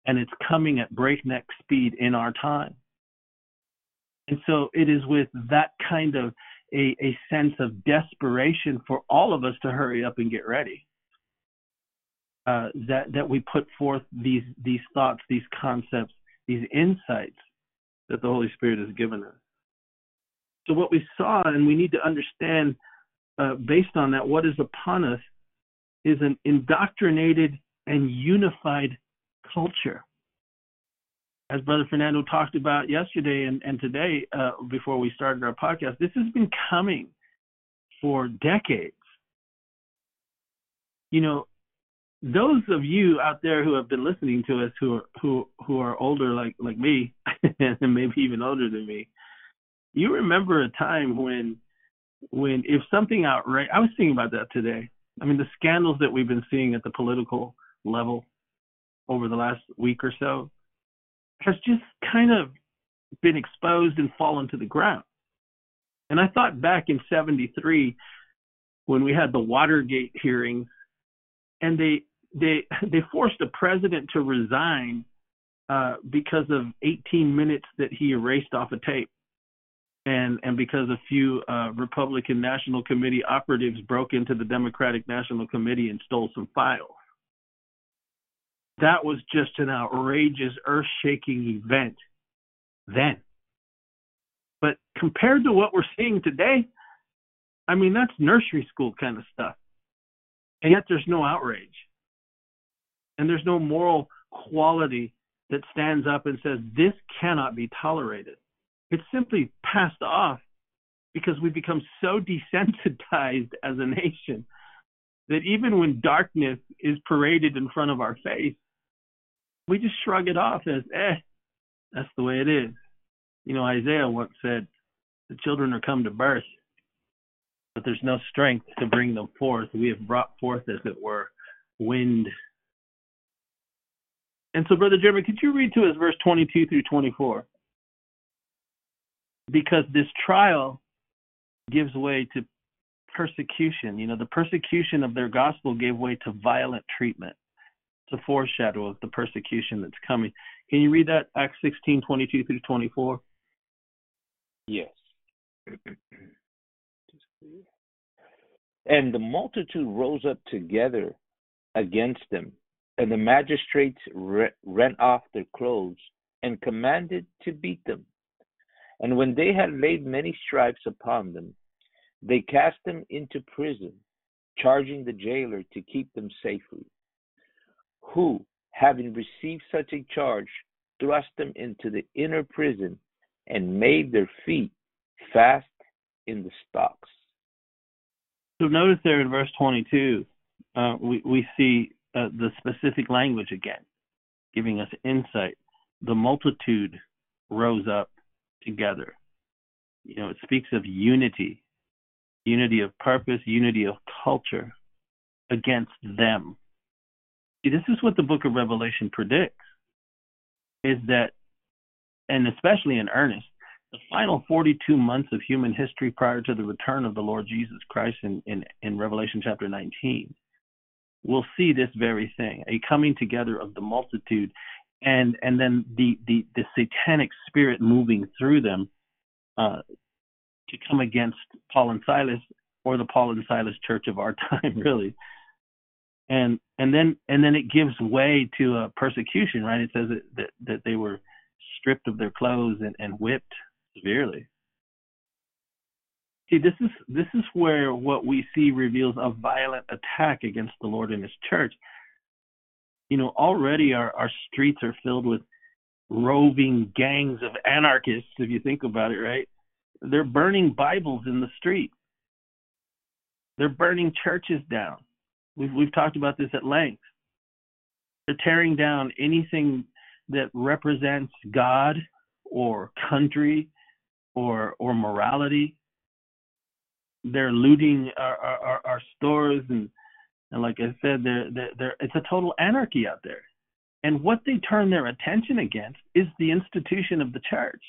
and it's coming at breakneck speed in our time. And so it is with that kind of a, a sense of desperation for all of us to hurry up and get ready. Uh, that that we put forth these these thoughts, these concepts, these insights that the Holy Spirit has given us. So what we saw, and we need to understand, uh, based on that, what is upon us, is an indoctrinated and unified culture as Brother Fernando talked about yesterday and, and today uh, before we started our podcast, this has been coming for decades. You know, those of you out there who have been listening to us who are who who are older like like me and maybe even older than me, you remember a time when when if something outright I was thinking about that today. I mean the scandals that we've been seeing at the political level over the last week or so has just kind of been exposed and fallen to the ground. And I thought back in 73 when we had the Watergate hearings and they they they forced the president to resign uh, because of 18 minutes that he erased off a tape and and because a few uh, Republican National Committee operatives broke into the Democratic National Committee and stole some files that was just an outrageous, earth shaking event then. But compared to what we're seeing today, I mean, that's nursery school kind of stuff. And yet there's no outrage. And there's no moral quality that stands up and says, this cannot be tolerated. It's simply passed off because we've become so desensitized as a nation that even when darkness is paraded in front of our face, we just shrug it off as, eh, that's the way it is. You know, Isaiah once said, the children are come to birth, but there's no strength to bring them forth. We have brought forth, as it were, wind. And so, Brother Jeremy, could you read to us verse 22 through 24? Because this trial gives way to persecution. You know, the persecution of their gospel gave way to violent treatment. It's a foreshadow of the persecution that's coming. Can you read that, Acts 16, 22 through 24? Yes. and the multitude rose up together against them, and the magistrates rent off their clothes and commanded to beat them. And when they had laid many stripes upon them, they cast them into prison, charging the jailer to keep them safely who, having received such a charge, thrust them into the inner prison and made their feet fast in the stocks. So notice there in verse 22, uh, we, we see uh, the specific language again, giving us insight. The multitude rose up together. You know, it speaks of unity, unity of purpose, unity of culture against them. See, this is what the book of Revelation predicts is that, and especially in earnest, the final 42 months of human history prior to the return of the Lord Jesus Christ in, in, in Revelation chapter 19 will see this very thing a coming together of the multitude and and then the the, the satanic spirit moving through them uh, to come against Paul and Silas or the Paul and Silas church of our time, really. And and then and then it gives way to a persecution, right? It says that that, that they were stripped of their clothes and, and whipped severely. See, this is this is where what we see reveals a violent attack against the Lord and His church. You know, already our, our streets are filled with roving gangs of anarchists, if you think about it, right? They're burning Bibles in the street. They're burning churches down. We've we've talked about this at length. They're tearing down anything that represents God or country or or morality. They're looting our our, our stores and and like I said, they're, they're, they're, it's a total anarchy out there. And what they turn their attention against is the institution of the church.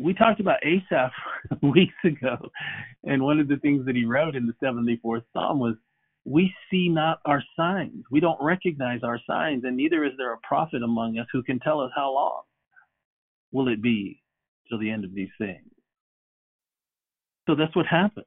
We talked about Asaph weeks ago, and one of the things that he wrote in the 74th Psalm was, We see not our signs. We don't recognize our signs, and neither is there a prophet among us who can tell us how long will it be till the end of these things. So that's what happened.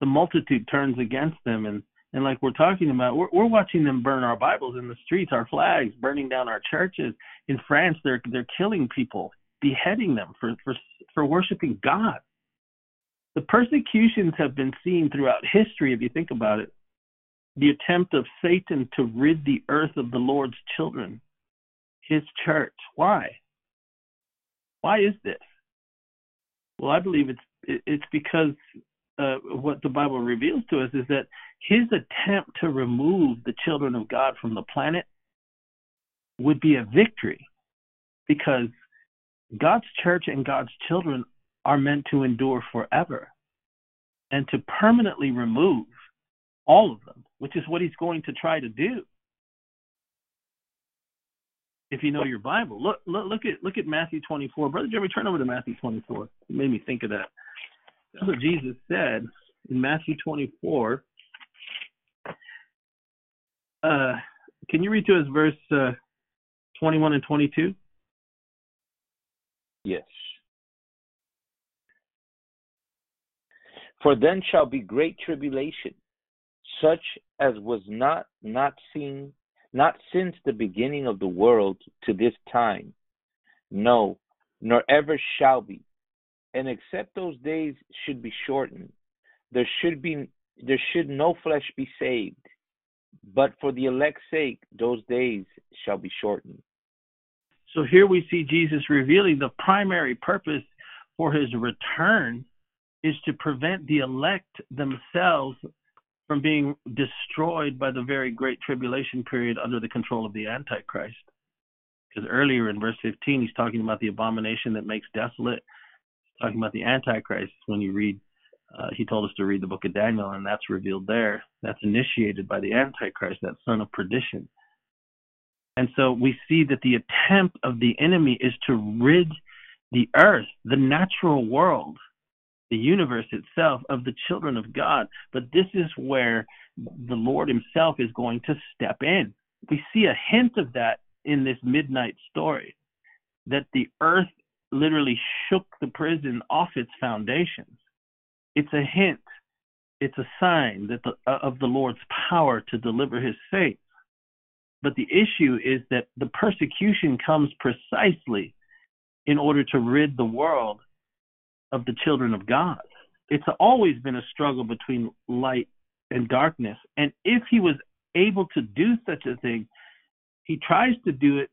The multitude turns against them and and like we're talking about, we're, we're watching them burn our Bibles in the streets, our flags, burning down our churches. In France, they're they're killing people, beheading them for for for worshiping God. The persecutions have been seen throughout history, if you think about it. The attempt of Satan to rid the earth of the Lord's children, his church. Why? Why is this? Well, I believe it's it's because uh, what the Bible reveals to us is that his attempt to remove the children of God from the planet would be a victory because God's church and God's children are meant to endure forever. And to permanently remove all of them, which is what he's going to try to do. If you know your Bible, look look, look at look at Matthew 24. Brother Jeremy, turn over to Matthew 24. It made me think of that. That's what Jesus said in Matthew 24. Uh, can you read to us verse uh, 21 and 22? Yes. For then shall be great tribulation, such as was not not seen not since the beginning of the world to this time, no, nor ever shall be. And except those days should be shortened, there should be there should no flesh be saved. But for the elect's sake, those days shall be shortened. So here we see Jesus revealing the primary purpose for his return is to prevent the elect themselves from being destroyed by the very great tribulation period under the control of the Antichrist. Because earlier in verse 15, he's talking about the abomination that makes desolate, talking about the Antichrist when you read uh, he told us to read the book of Daniel, and that's revealed there. That's initiated by the Antichrist, that son of perdition. And so we see that the attempt of the enemy is to rid the earth, the natural world, the universe itself, of the children of God. But this is where the Lord Himself is going to step in. We see a hint of that in this midnight story that the earth literally shook the prison off its foundations it's a hint, it's a sign that the, uh, of the Lord's power to deliver his faith. But the issue is that the persecution comes precisely in order to rid the world of the children of God. It's always been a struggle between light and darkness. And if he was able to do such a thing, he tries to do it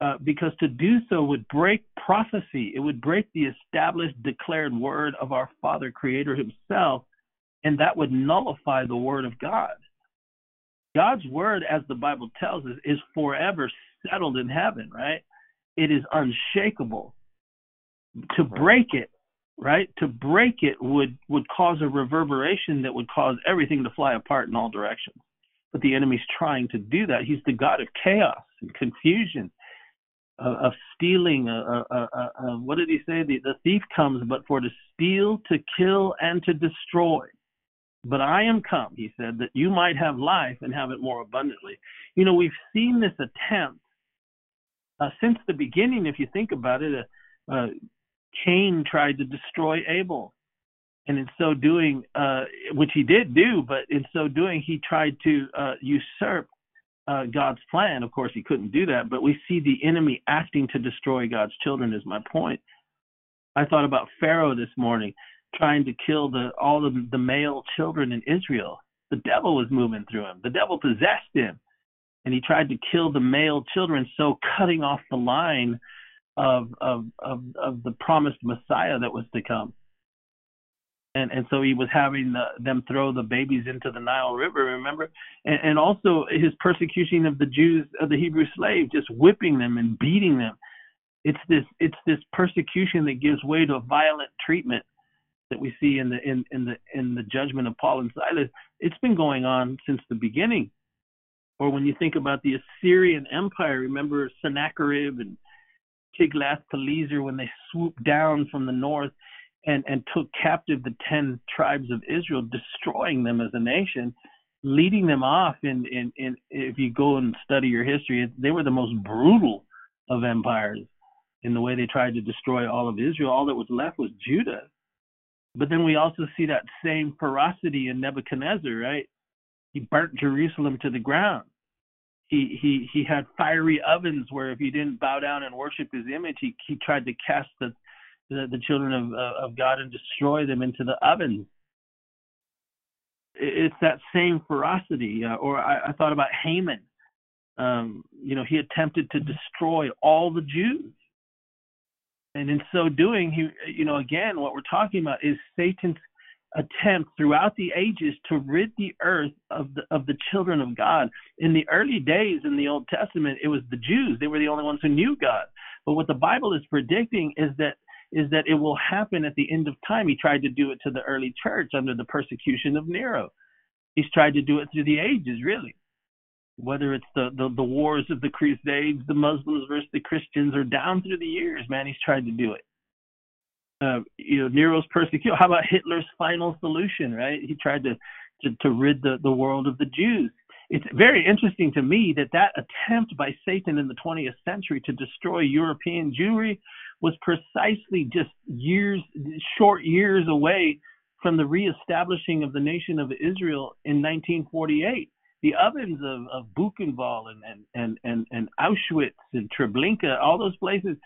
uh, because to do so would break prophecy. It would break the established, declared word of our Father Creator Himself, and that would nullify the word of God. God's word, as the Bible tells us, is forever settled in heaven, right? It is unshakable. To break it, right? To break it would would cause a reverberation that would cause everything to fly apart in all directions. But the enemy's trying to do that. He's the God of chaos and confusion of stealing. Uh, uh, uh, what did he say? The, the thief comes but for to steal, to kill, and to destroy. But I am come, he said, that you might have life and have it more abundantly. You know, we've seen this attempt uh, since the beginning, if you think about it. Uh, uh, Cain tried to destroy Abel. And in so doing, uh, which he did do, but in so doing, he tried to uh, usurp uh, God's plan. Of course, he couldn't do that, but we see the enemy acting to destroy God's children, is my point. I thought about Pharaoh this morning, trying to kill the all of the male children in Israel. The devil was moving through him. The devil possessed him, and he tried to kill the male children, so cutting off the line of of of, of the promised Messiah that was to come. And and so he was having the, them throw the babies into the Nile River, remember? And, and also his persecution of the Jews, of the Hebrew slave, just whipping them and beating them. It's this it's this persecution that gives way to a violent treatment that we see in the in, in the in the judgment of Paul and Silas. It's been going on since the beginning. Or when you think about the Assyrian Empire, remember Sennacherib and Tiglath-Pileser when they swooped down from the north and, and took captive the 10 tribes of Israel, destroying them as a nation, leading them off. In, in, in if you go and study your history, they were the most brutal of empires in the way they tried to destroy all of Israel. All that was left was Judah. But then we also see that same ferocity in Nebuchadnezzar, right? He burnt Jerusalem to the ground he he he had fiery ovens where if you didn't bow down and worship his image, he he tried to cast the the, the children of of God and destroy them into the oven. It's that same ferocity. Uh, or I, I thought about Haman. Um, you know, he attempted to destroy all the Jews, and in so doing, he you know again what we're talking about is Satan's attempt throughout the ages to rid the earth of the of the children of God. In the early days in the Old Testament, it was the Jews; they were the only ones who knew God. But what the Bible is predicting is that is that it will happen at the end of time. He tried to do it to the early church under the persecution of Nero. He's tried to do it through the ages, really. Whether it's the, the, the wars of the Crusades, the Muslims versus the Christians, or down through the years, man, he's tried to do it uh, you know Nero's persecution. How about Hitler's final solution? Right, he tried to to, to rid the, the world of the Jews. It's very interesting to me that that attempt by Satan in the 20th century to destroy European Jewry was precisely just years, short years away from the reestablishing of the nation of Israel in 1948. The ovens of, of Buchenwald and, and, and, and, Auschwitz and Treblinka, all those places,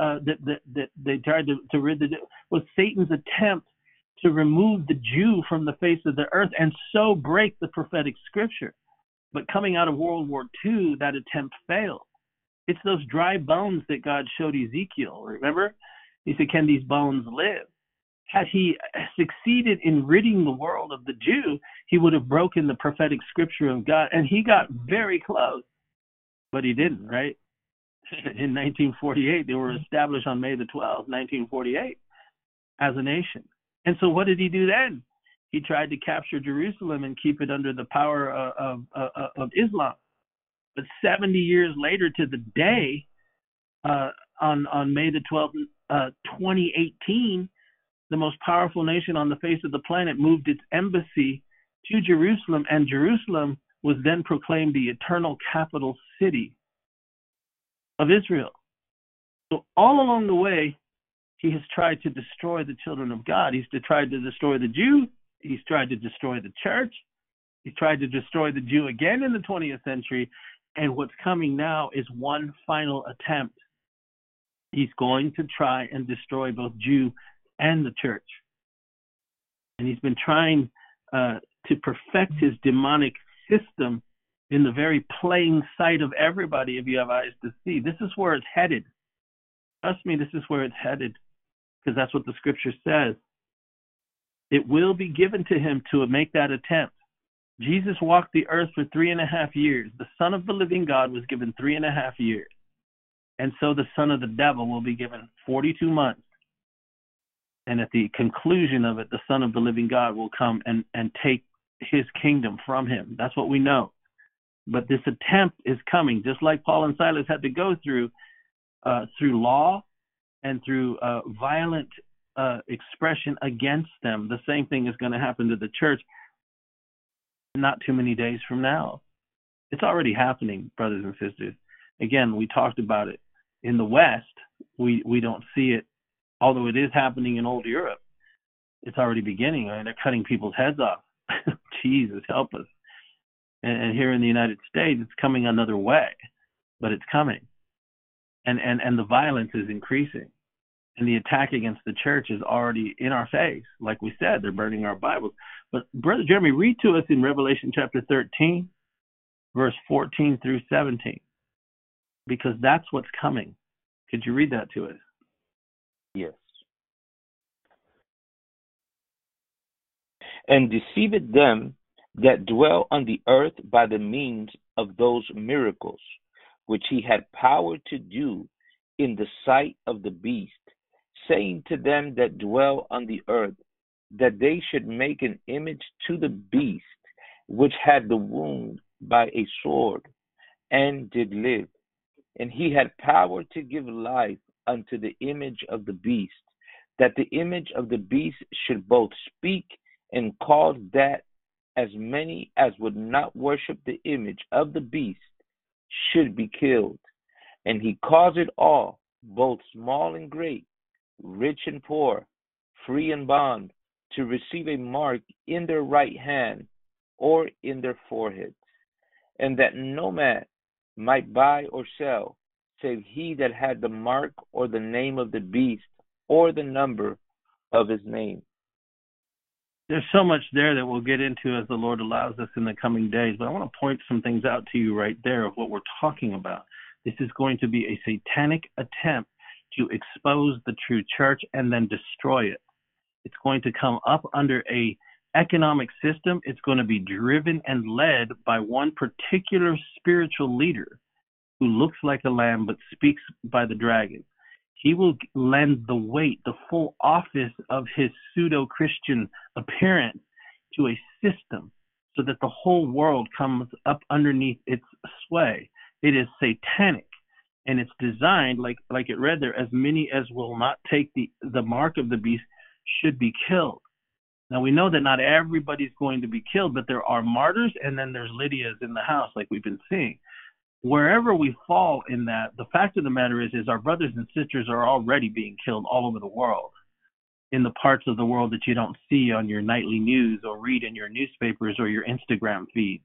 uh, that, that, that they tried to, to rid the was Satan's attempt to remove the Jew from the face of the earth and so break the prophetic scripture. But coming out of World War II, that attempt failed. It's those dry bones that God showed Ezekiel. Remember? He said, Can these bones live? Had he succeeded in ridding the world of the Jew, he would have broken the prophetic scripture of God. And he got very close, but he didn't, right? in 1948. They were established on May the 12th, 1948, as a nation. And so, what did he do then? He tried to capture Jerusalem and keep it under the power uh, of, of, of Islam. But 70 years later to the day, uh, on, on May the 12th, uh, 2018, the most powerful nation on the face of the planet moved its embassy to Jerusalem, and Jerusalem was then proclaimed the eternal capital city of Israel. So all along the way, he has tried to destroy the children of God. He's tried to destroy the Jew. He's tried to destroy the church. He's tried to destroy the Jew again in the 20th century. And what's coming now is one final attempt. He's going to try and destroy both Jew and the church. And he's been trying uh, to perfect his demonic system in the very plain sight of everybody if you have eyes to see. This is where it's headed. Trust me, this is where it's headed because that's what the scripture says. It will be given to him to make that attempt. Jesus walked the earth for three and a half years. The Son of the living God was given three and a half years. And so the Son of the devil will be given 42 months. And at the conclusion of it, the Son of the living God will come and, and take his kingdom from him. That's what we know. But this attempt is coming, just like Paul and Silas had to go through uh, through law and through uh, violent uh, expression against them. The same thing is going to happen to the church not too many days from now. It's already happening, brothers and sisters. Again, we talked about it. In the West, we, we don't see it although it is happening in old Europe. It's already beginning. Right? They're cutting people's heads off. Jesus, help us. And, and here in the United States, it's coming another way, but it's coming. And, and, and the violence is increasing. And the attack against the church is already in our face. Like we said, they're burning our Bibles. But Brother Jeremy, read to us in Revelation chapter 13, verse 14 through 17, because that's what's coming. Could you read that to us? Yes. And deceived them that dwell on the earth by the means of those miracles which he had power to do in the sight of the beast, saying to them that dwell on the earth, that they should make an image to the beast which had the wound by a sword and did live. And he had power to give life unto the image of the beast, that the image of the beast should both speak and cause that as many as would not worship the image of the beast should be killed. And he caused it all, both small and great, rich and poor, free and bond, to receive a mark in their right hand or in their foreheads, and that no man might buy or sell, save he that had the mark or the name of the beast or the number of his name. There's so much there that we'll get into as the Lord allows us in the coming days, but I want to point some things out to you right there of what we're talking about. This is going to be a satanic attempt to expose the true church and then destroy it. It's going to come up under a economic system. It's going to be driven and led by one particular spiritual leader who looks like a lamb but speaks by the dragon. He will lend the weight, the full office of his pseudo Christian appearance to a system so that the whole world comes up underneath its sway. It is satanic and it's designed like like it read there as many as will not take the the mark of the beast should be killed. Now we know that not everybody's going to be killed but there are martyrs and then there's lydias in the house like we've been seeing. Wherever we fall in that the fact of the matter is is our brothers and sisters are already being killed all over the world. In the parts of the world that you don't see on your nightly news or read in your newspapers or your instagram feeds.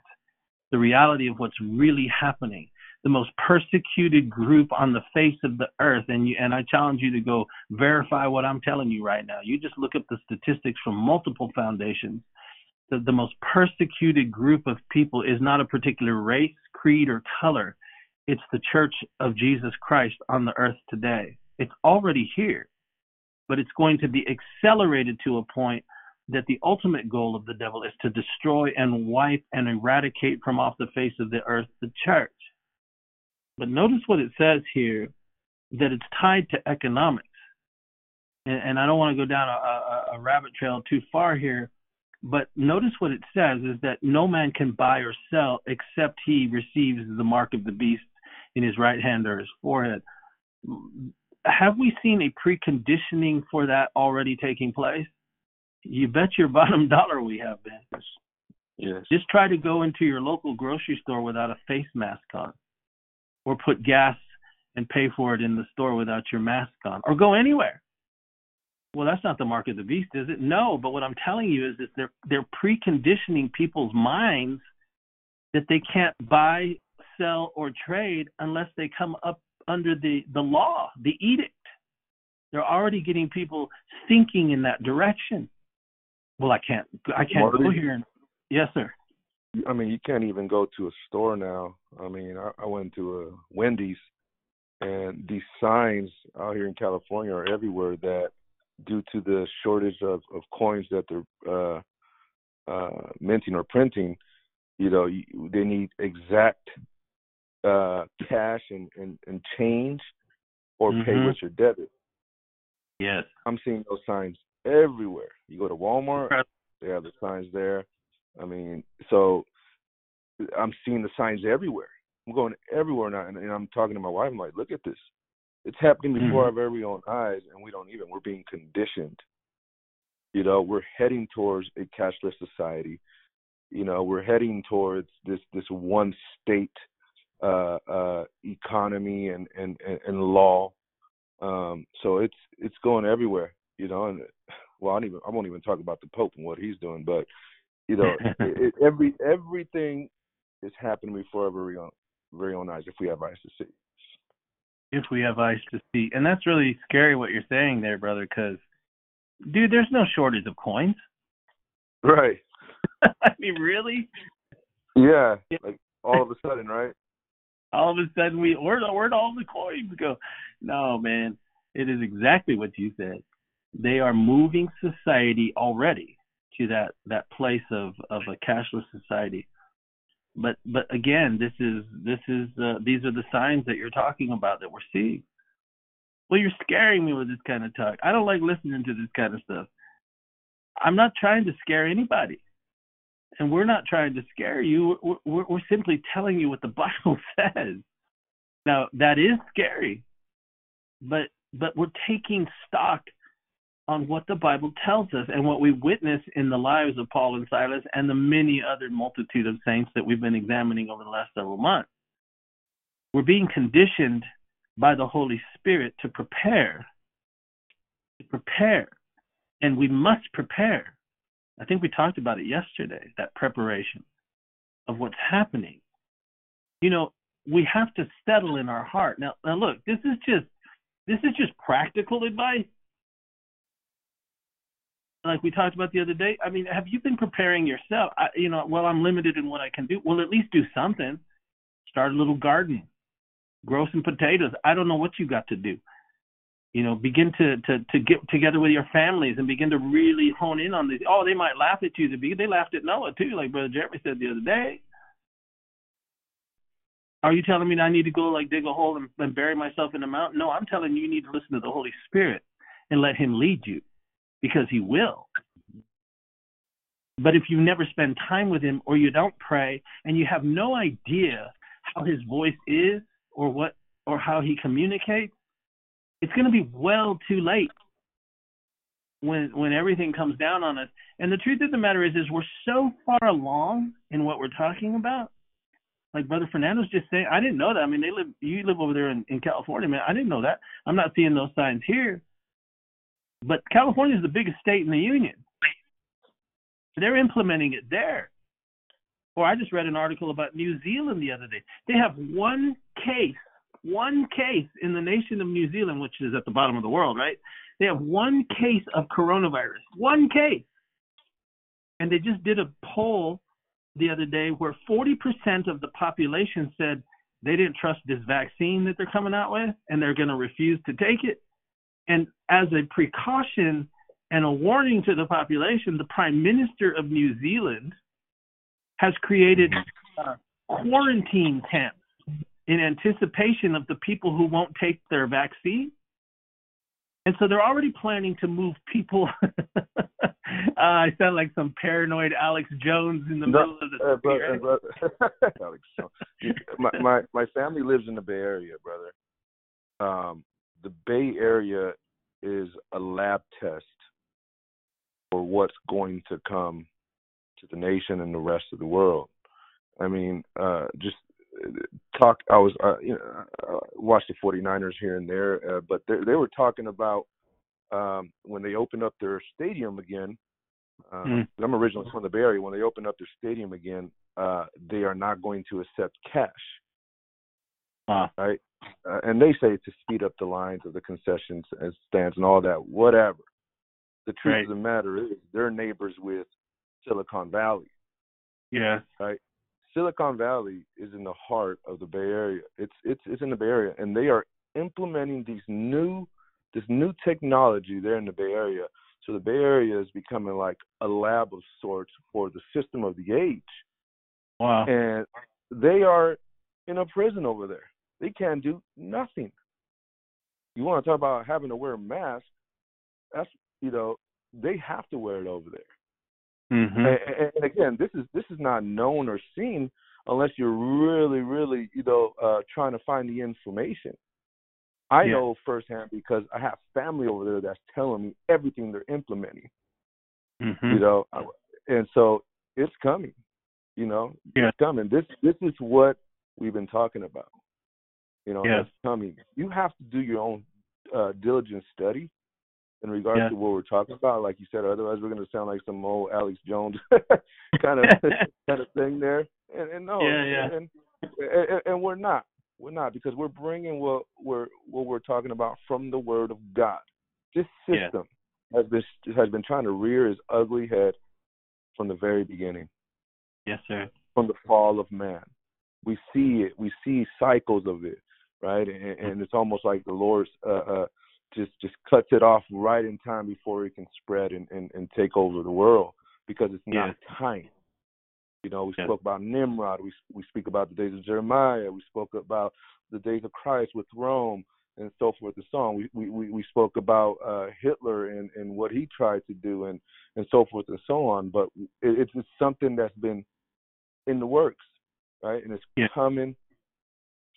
The reality of what's really happening the most persecuted group on the face of the earth and you and I challenge you to go verify what I'm telling you right now. You just look up the statistics from multiple foundations. The, the most persecuted group of people is not a particular race, creed, or color. It's the church of Jesus Christ on the earth today. It's already here, but it's going to be accelerated to a point that the ultimate goal of the devil is to destroy and wipe and eradicate from off the face of the earth the church. But notice what it says here that it's tied to economics. And, and I don't want to go down a, a, a rabbit trail too far here, but notice what it says is that no man can buy or sell except he receives the mark of the beast in his right hand or his forehead. Have we seen a preconditioning for that already taking place? You bet your bottom dollar we have been. Yes. Just try to go into your local grocery store without a face mask on or put gas and pay for it in the store without your mask on or go anywhere. Well, that's not the mark of the beast, is it? No, but what I'm telling you is that they're they're preconditioning people's minds that they can't buy, sell, or trade unless they come up under the the law, the edict. They're already getting people thinking in that direction. Well, I can't I can't Marty, go here and yes, sir. I mean, you can't even go to a store now. I mean, I, I went to a Wendy's, and these signs out here in California are everywhere that, due to the shortage of, of coins that they're uh, uh, minting or printing, you know, you, they need exact uh, cash and, and, and change or mm-hmm. pay with your debit. Yes. I'm seeing those signs everywhere. You go to Walmart, they have the signs there. I mean, so I'm seeing the signs everywhere. I'm going everywhere now, and, and I'm talking to my wife. I'm like, look at this. It's happening before mm-hmm. our very own eyes, and we don't even. We're being conditioned. You know, we're heading towards a cashless society. You know, we're heading towards this this one state uh, uh, economy and, and and law. Um, so it's it's going everywhere, you know. And well, I don't even I won't even talk about the Pope and what he's doing, but you know, it, it, every everything is happening before our very own very own eyes if we have eyes to see. If we have eyes to see, and that's really scary what you're saying there, brother. Because, dude, there's no shortage of coins. Right. I mean, really? Yeah. Like all of a sudden, right? all of a sudden we where where'd all the coins go? No, man, it is exactly what you said. They are moving society already to that that place of of a cashless society. But but again, this is this is uh, these are the signs that you're talking about that we're seeing. Well, you're scaring me with this kind of talk. I don't like listening to this kind of stuff. I'm not trying to scare anybody and we're not trying to scare you. We're, we're, we're simply telling you what the Bible says. Now that is scary, but but we're taking stock on what the Bible tells us and what we witness in the lives of Paul and Silas and the many other multitude of saints that we've been examining over the last several months. We're being conditioned by the Holy Spirit to prepare, to prepare, and we must prepare I think we talked about it yesterday, that preparation of what's happening. You know, we have to settle in our heart. Now, now look, this is just this is just practical advice. Like we talked about the other day. I mean, have you been preparing yourself? I, you know, well, I'm limited in what I can do. Well, at least do something. Start a little garden. Grow some potatoes. I don't know what you got to do you know begin to to to get together with your families and begin to really hone in on these oh they might laugh at you they laughed at noah too like brother jeremy said the other day are you telling me i need to go like dig a hole and, and bury myself in the mountain no i'm telling you you need to listen to the holy spirit and let him lead you because he will but if you never spend time with him or you don't pray and you have no idea how his voice is or what or how he communicates it's going to be well too late when when everything comes down on us. And the truth of the matter is, is we're so far along in what we're talking about. Like Brother Fernando's just saying, I didn't know that. I mean, they live, you live over there in, in California, man. I didn't know that. I'm not seeing those signs here. But California is the biggest state in the union. They're implementing it there. Or I just read an article about New Zealand the other day. They have one case one case in the nation of New Zealand, which is at the bottom of the world, right? They have one case of coronavirus, one case. And they just did a poll the other day where 40% of the population said they didn't trust this vaccine that they're coming out with and they're going to refuse to take it. And as a precaution and a warning to the population, the Prime Minister of New Zealand has created uh, quarantine camps in anticipation of the people who won't take their vaccine. And so they're already planning to move people. uh, I sound like some paranoid Alex Jones in the no, middle of the uh, brother, uh, Alex Jones. my, my my family lives in the Bay Area, brother. Um, the Bay Area is a lab test for what's going to come to the nation and the rest of the world. I mean, uh, just talk. I was, uh, you know, I watched the 49ers here and there, uh, but they, they were talking about um, when they opened up their stadium again. Uh, mm. I'm originally from the Bay Area. When they opened up their stadium again, uh, they are not going to accept cash. Uh. Right, uh, and they say to speed up the lines of the concessions and stands and all that. Whatever. The truth right. of the matter is, they're neighbors with Silicon Valley. Yeah. Right. Silicon Valley is in the heart of the Bay Area. It's it's it's in the Bay Area, and they are implementing these new this new technology there in the Bay Area. So the Bay Area is becoming like a lab of sorts for the system of the age. Wow! And they are in a prison over there. They can't do nothing. You want to talk about having to wear a mask? That's you know they have to wear it over there. Mm-hmm. And, and, again, this is this is not known or seen unless you're really, really, you know, uh, trying to find the information. I yeah. know firsthand because I have family over there that's telling me everything they're implementing. Mm-hmm. You know, and so it's coming. You know, yeah. it's coming. This this is what we've been talking about. You know, yeah. coming. You have to do your own uh, diligent study in regards Yeah. to what we're talking about. Like you said, otherwise we're going to sound like some old Alex Jones kind of kind of thing there. And, and no, Yeah, yeah. And, and and we're not. We're not because we're bringing what we're what we're talking about from the Word of God. This Yeah. system has been has been trying to rear its ugly head from the very beginning Yes, sir. from the fall of man. We see it. We see cycles of it, right? And, and it's almost like the Lord uh, uh, just just cuts it off right in time before it can spread and, and, and take over the world because it's not time. You know, we Yeah. spoke about Nimrod. We we speak about the days of Jeremiah. We spoke about the days of Christ with Rome and so forth and so on. We we we, we spoke about uh, Hitler and, and what he tried to do and and so forth and so on. But it, it's it's something that's been in the works, right? And it's Yeah. coming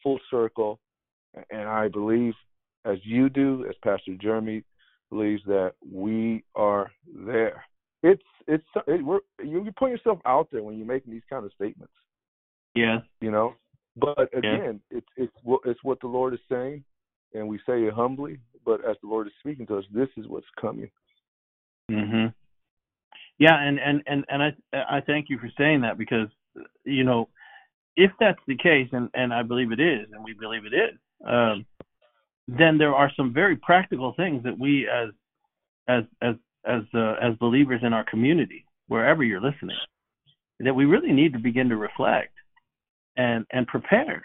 full circle. And I believe, as you do, as Pastor Jeremy believes, that we are there. It's it's it, we're, you you put yourself out there when you're making these kind of statements, Yes. you know. But again, it's it's what it's what the Lord is saying, and we say it humbly. But as the Lord is speaking to us, this is what's coming. Mm-hmm. Yeah, and and and and I I thank you for saying that because you know if that's the case, and and I believe it is, and we believe it is, um, then there are some very practical things that we as as as as uh, as believers in our community, wherever you're listening, that we really need to begin to reflect and and prepare.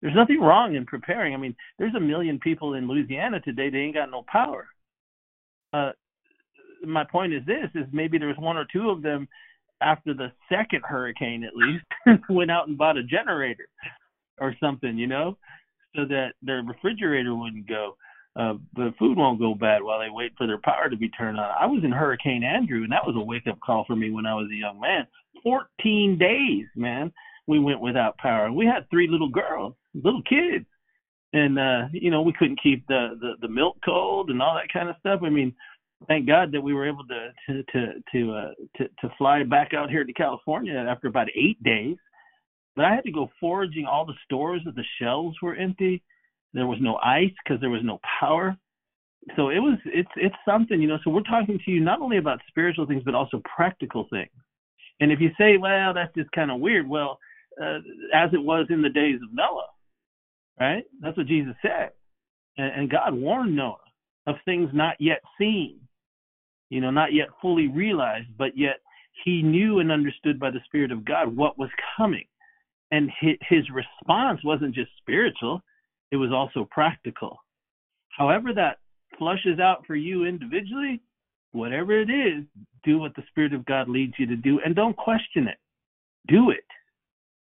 There's nothing wrong in preparing. I mean, there's a million people in Louisiana today. They ain't got no power. Uh, my point is this: is maybe there's one or two of them after the second hurricane, at least, went out and bought a generator or something, you know, so that their refrigerator wouldn't go, uh, the food won't go bad while they wait for their power to be turned on. I was in Hurricane Andrew, and that was a wake up call for me when I was a young man. 14 days, man, we went without power. We had three little girls, little kids. And uh, you know, we couldn't keep the, the the milk cold and all that kind of stuff. I mean, thank God that we were able to to to to uh, to, to fly back out here to California after about eight days. But I had to go foraging all the stores that the shelves were empty. There was no ice because there was no power. So it was it's it's something you know. So we're talking to you not only about spiritual things but also practical things. And if you say, well, that's just kind of weird, well, uh, as it was in the days of Noah, right? That's what Jesus said, and, and God warned Noah of things not yet seen you know, not yet fully realized, but yet he knew and understood by the Spirit of God what was coming. And his, response wasn't just spiritual, it was also practical. However, that flushes out for you individually, whatever it is, do what the Spirit of God leads you to do and don't question it. Do it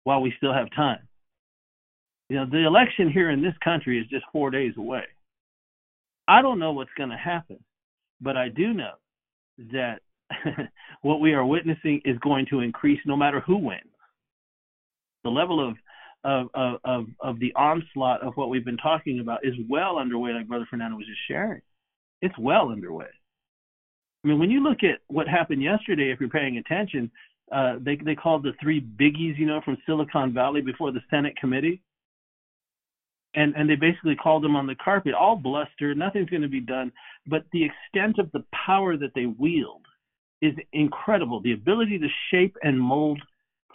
while we still have time. You know, the election here in this country is just four days away. I don't know what's going to happen, but I do know that what we are witnessing is going to increase no matter who wins. The level of of, of of the onslaught of what we've been talking about is well underway, like Brother Fernando was just sharing. It's well underway. I mean, when you look at what happened yesterday, if you're paying attention, uh, they they called the three biggies, you know, from Silicon Valley before the Senate committee, and and they basically called them on the carpet, all bluster, nothing's going to be done. But the extent of the power that they wield is incredible. The ability to shape and mold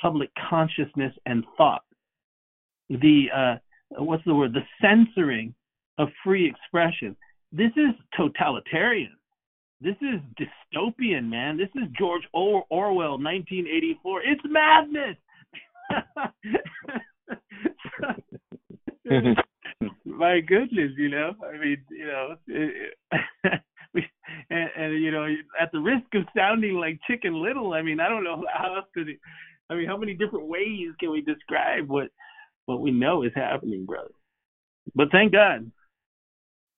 public consciousness and thought. The uh, what's the word? The censoring of free expression. This is totalitarian. This is dystopian, man. This is George or- Orwell, 1984. It's madness. My goodness, you know. I mean, you know, it, we, and, and you know, at the risk of sounding like Chicken Little, I mean, I don't know how else could. I mean, how many different ways can we describe what what we know is happening, brother? But thank God,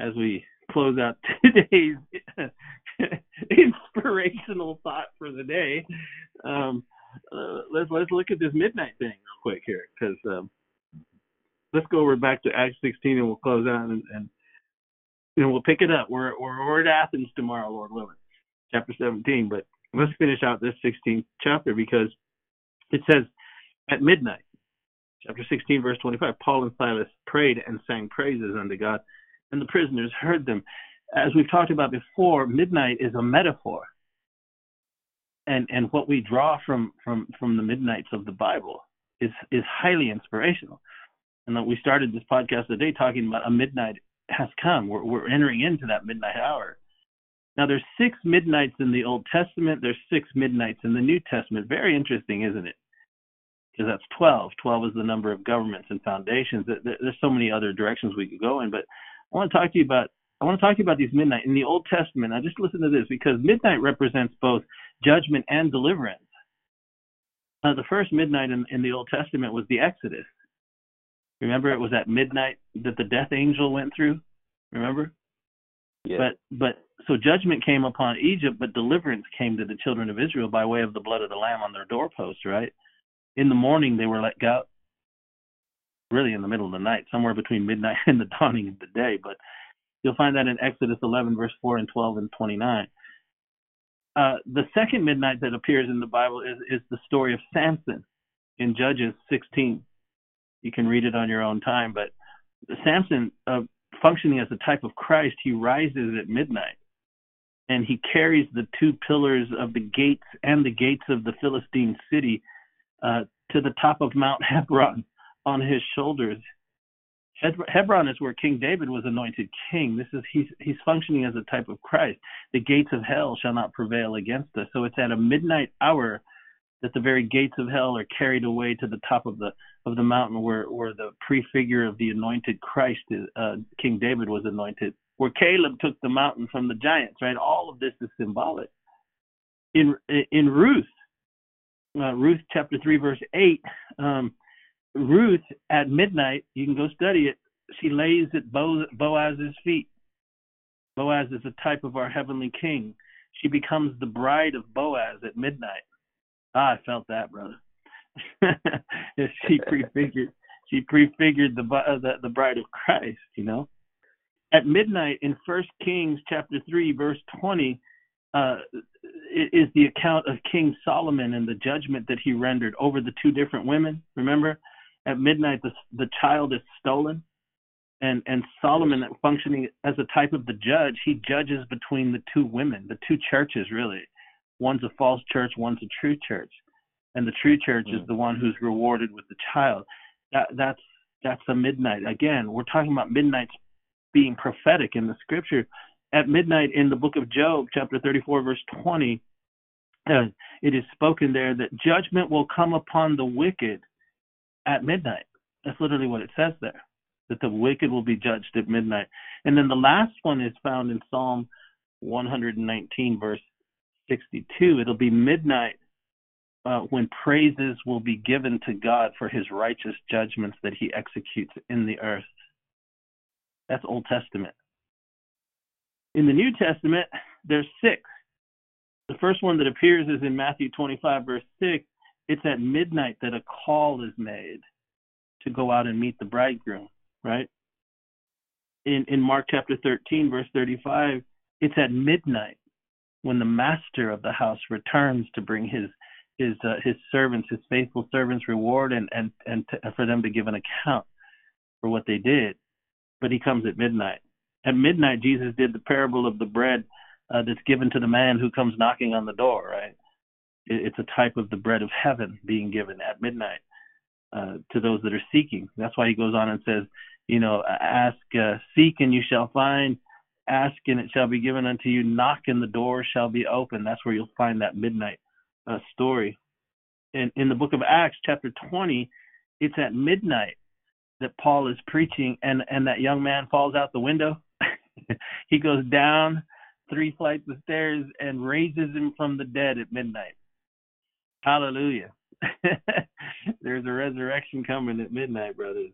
as we close out today's inspirational thought for the day, um, uh, let's let's look at this midnight thing real quick here, because um, let's go over back to Acts 16 and we'll close out and, and know we'll pick it up. We're we're we're at Athens tomorrow, Lord willing, chapter 17. But let's finish out this 16th chapter because it says at midnight, chapter 16, verse 25, Paul and Silas prayed and sang praises unto God, and the prisoners heard them. As we've talked about before, midnight is a metaphor. And and what we draw from from from the midnights of the Bible is is highly inspirational. And we started this podcast today talking about a midnight has come. We're we're entering into that midnight hour. Now there's six midnights in the Old Testament, there's six midnights in the New Testament. Very interesting, isn't it? Because that's 12. 12 is the number of governments and foundations. There's so many other directions we could go in, but I want to talk to you about I want to talk to you about these midnight in the Old Testament. Now just listen to this because midnight represents both judgment and deliverance. Uh, the first midnight in, in the Old Testament was the Exodus. Remember, it was at midnight that the death angel went through. Remember? Yeah. But but so judgment came upon Egypt, but deliverance came to the children of Israel by way of the blood of the lamb on their doorposts. Right? In the morning they were let go. Really, in the middle of the night, somewhere between midnight and the dawning of the day. But you'll find that in Exodus 11, verse 4 and 12 and 29. Uh, the second midnight that appears in the Bible is, is the story of Samson in Judges 16. You can read it on your own time, but Samson, uh, functioning as a type of Christ, he rises at midnight and he carries the two pillars of the gates and the gates of the Philistine city uh, to the top of Mount Hebron on his shoulders. Hebron is where King David was anointed king. This is he's he's functioning as a type of Christ. The gates of hell shall not prevail against us. So it's at a midnight hour that the very gates of hell are carried away to the top of the of the mountain where where the prefigure of the anointed Christ is, uh, King David was anointed. Where Caleb took the mountain from the giants. Right. All of this is symbolic. In in Ruth, uh, Ruth chapter three verse eight. Um, Ruth at midnight, you can go study it. She lays at Boaz's feet. Boaz is a type of our heavenly king. She becomes the bride of Boaz at midnight. Ah, I felt that, brother. she prefigured she prefigured the, uh, the the bride of Christ, you know. At midnight in First Kings chapter 3 verse 20 uh, is the account of King Solomon and the judgment that he rendered over the two different women. Remember, at midnight the the child is stolen and and Solomon functioning as a type of the judge he judges between the two women the two churches really one's a false church one's a true church and the true church mm. is the one who's rewarded with the child that that's that's a midnight again we're talking about midnights being prophetic in the scripture at midnight in the book of Job chapter 34 verse 20 uh, it is spoken there that judgment will come upon the wicked at midnight. That's literally what it says there, that the wicked will be judged at midnight. And then the last one is found in Psalm 119, verse 62. It'll be midnight uh, when praises will be given to God for his righteous judgments that he executes in the earth. That's Old Testament. In the New Testament, there's six. The first one that appears is in Matthew 25, verse 6, it's at midnight that a call is made to go out and meet the bridegroom, right? In in Mark chapter 13 verse 35, it's at midnight when the master of the house returns to bring his his uh, his servants, his faithful servants reward and and and for them to give an account for what they did. But he comes at midnight. At midnight Jesus did the parable of the bread uh, that's given to the man who comes knocking on the door, right? it's a type of the bread of heaven being given at midnight uh, to those that are seeking. That's why he goes on and says, you know, ask, uh, seek, and you shall find. Ask, and it shall be given unto you. Knock, and the door shall be open. That's where you'll find that midnight uh, story. In, in the book of Acts, chapter 20, it's at midnight that Paul is preaching, and, and that young man falls out the window. he goes down three flights of stairs and raises him from the dead at midnight. Hallelujah. There's a resurrection coming at midnight, brothers.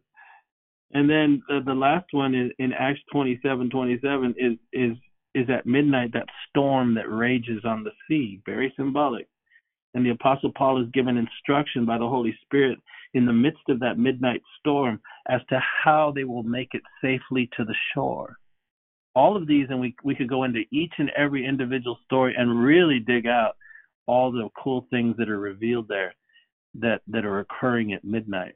And then the, the last one is in Acts 27, 27 is is is at midnight that storm that rages on the sea. Very symbolic. And the Apostle Paul is given instruction by the Holy Spirit in the midst of that midnight storm as to how they will make it safely to the shore. All of these, and we we could go into each and every individual story and really dig out all the cool things that are revealed there that that are occurring at midnight.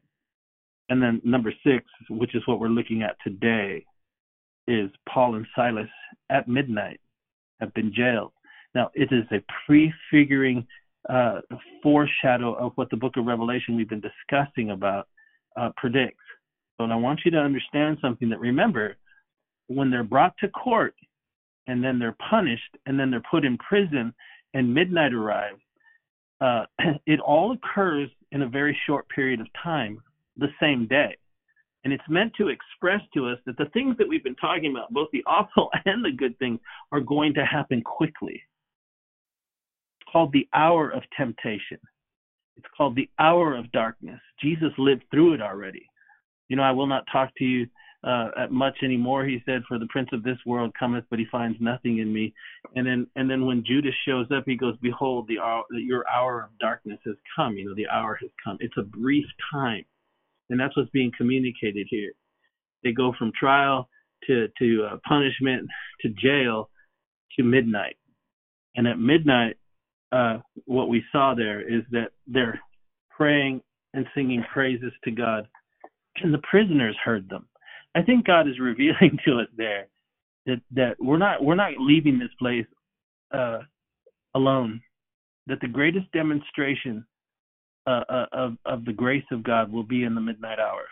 And then number six, which is what we're looking at today, is Paul and Silas at midnight have been jailed. Now, it is a prefiguring uh, foreshadow of what the book of Revelation we've been discussing about uh, predicts. But I want you to understand something that remember, when they're brought to court and then they're punished and then they're put in prison and midnight arrives, uh, it all occurs in a very short period of time, the same day. And it's meant to express to us that the things that we've been talking about, both the awful and the good things, are going to happen quickly. It's called the hour of temptation. It's called the hour of darkness. Jesus lived through it already. You know, I will not talk to you uh, at much anymore. He said, "For the prince of this world cometh, but he finds nothing in me." And then, and then when Judas shows up, he goes, "Behold, the hour, your hour of darkness has come. You know, the hour has come. It's a brief time, and that's what's being communicated here. They go from trial to to uh, punishment to jail to midnight, and at midnight, uh, what we saw there is that they're praying and singing praises to God, and the prisoners heard them I think God is revealing to us there that that we're not we're not leaving this place uh, alone. That the greatest demonstration uh, uh, of of the grace of God will be in the midnight hour.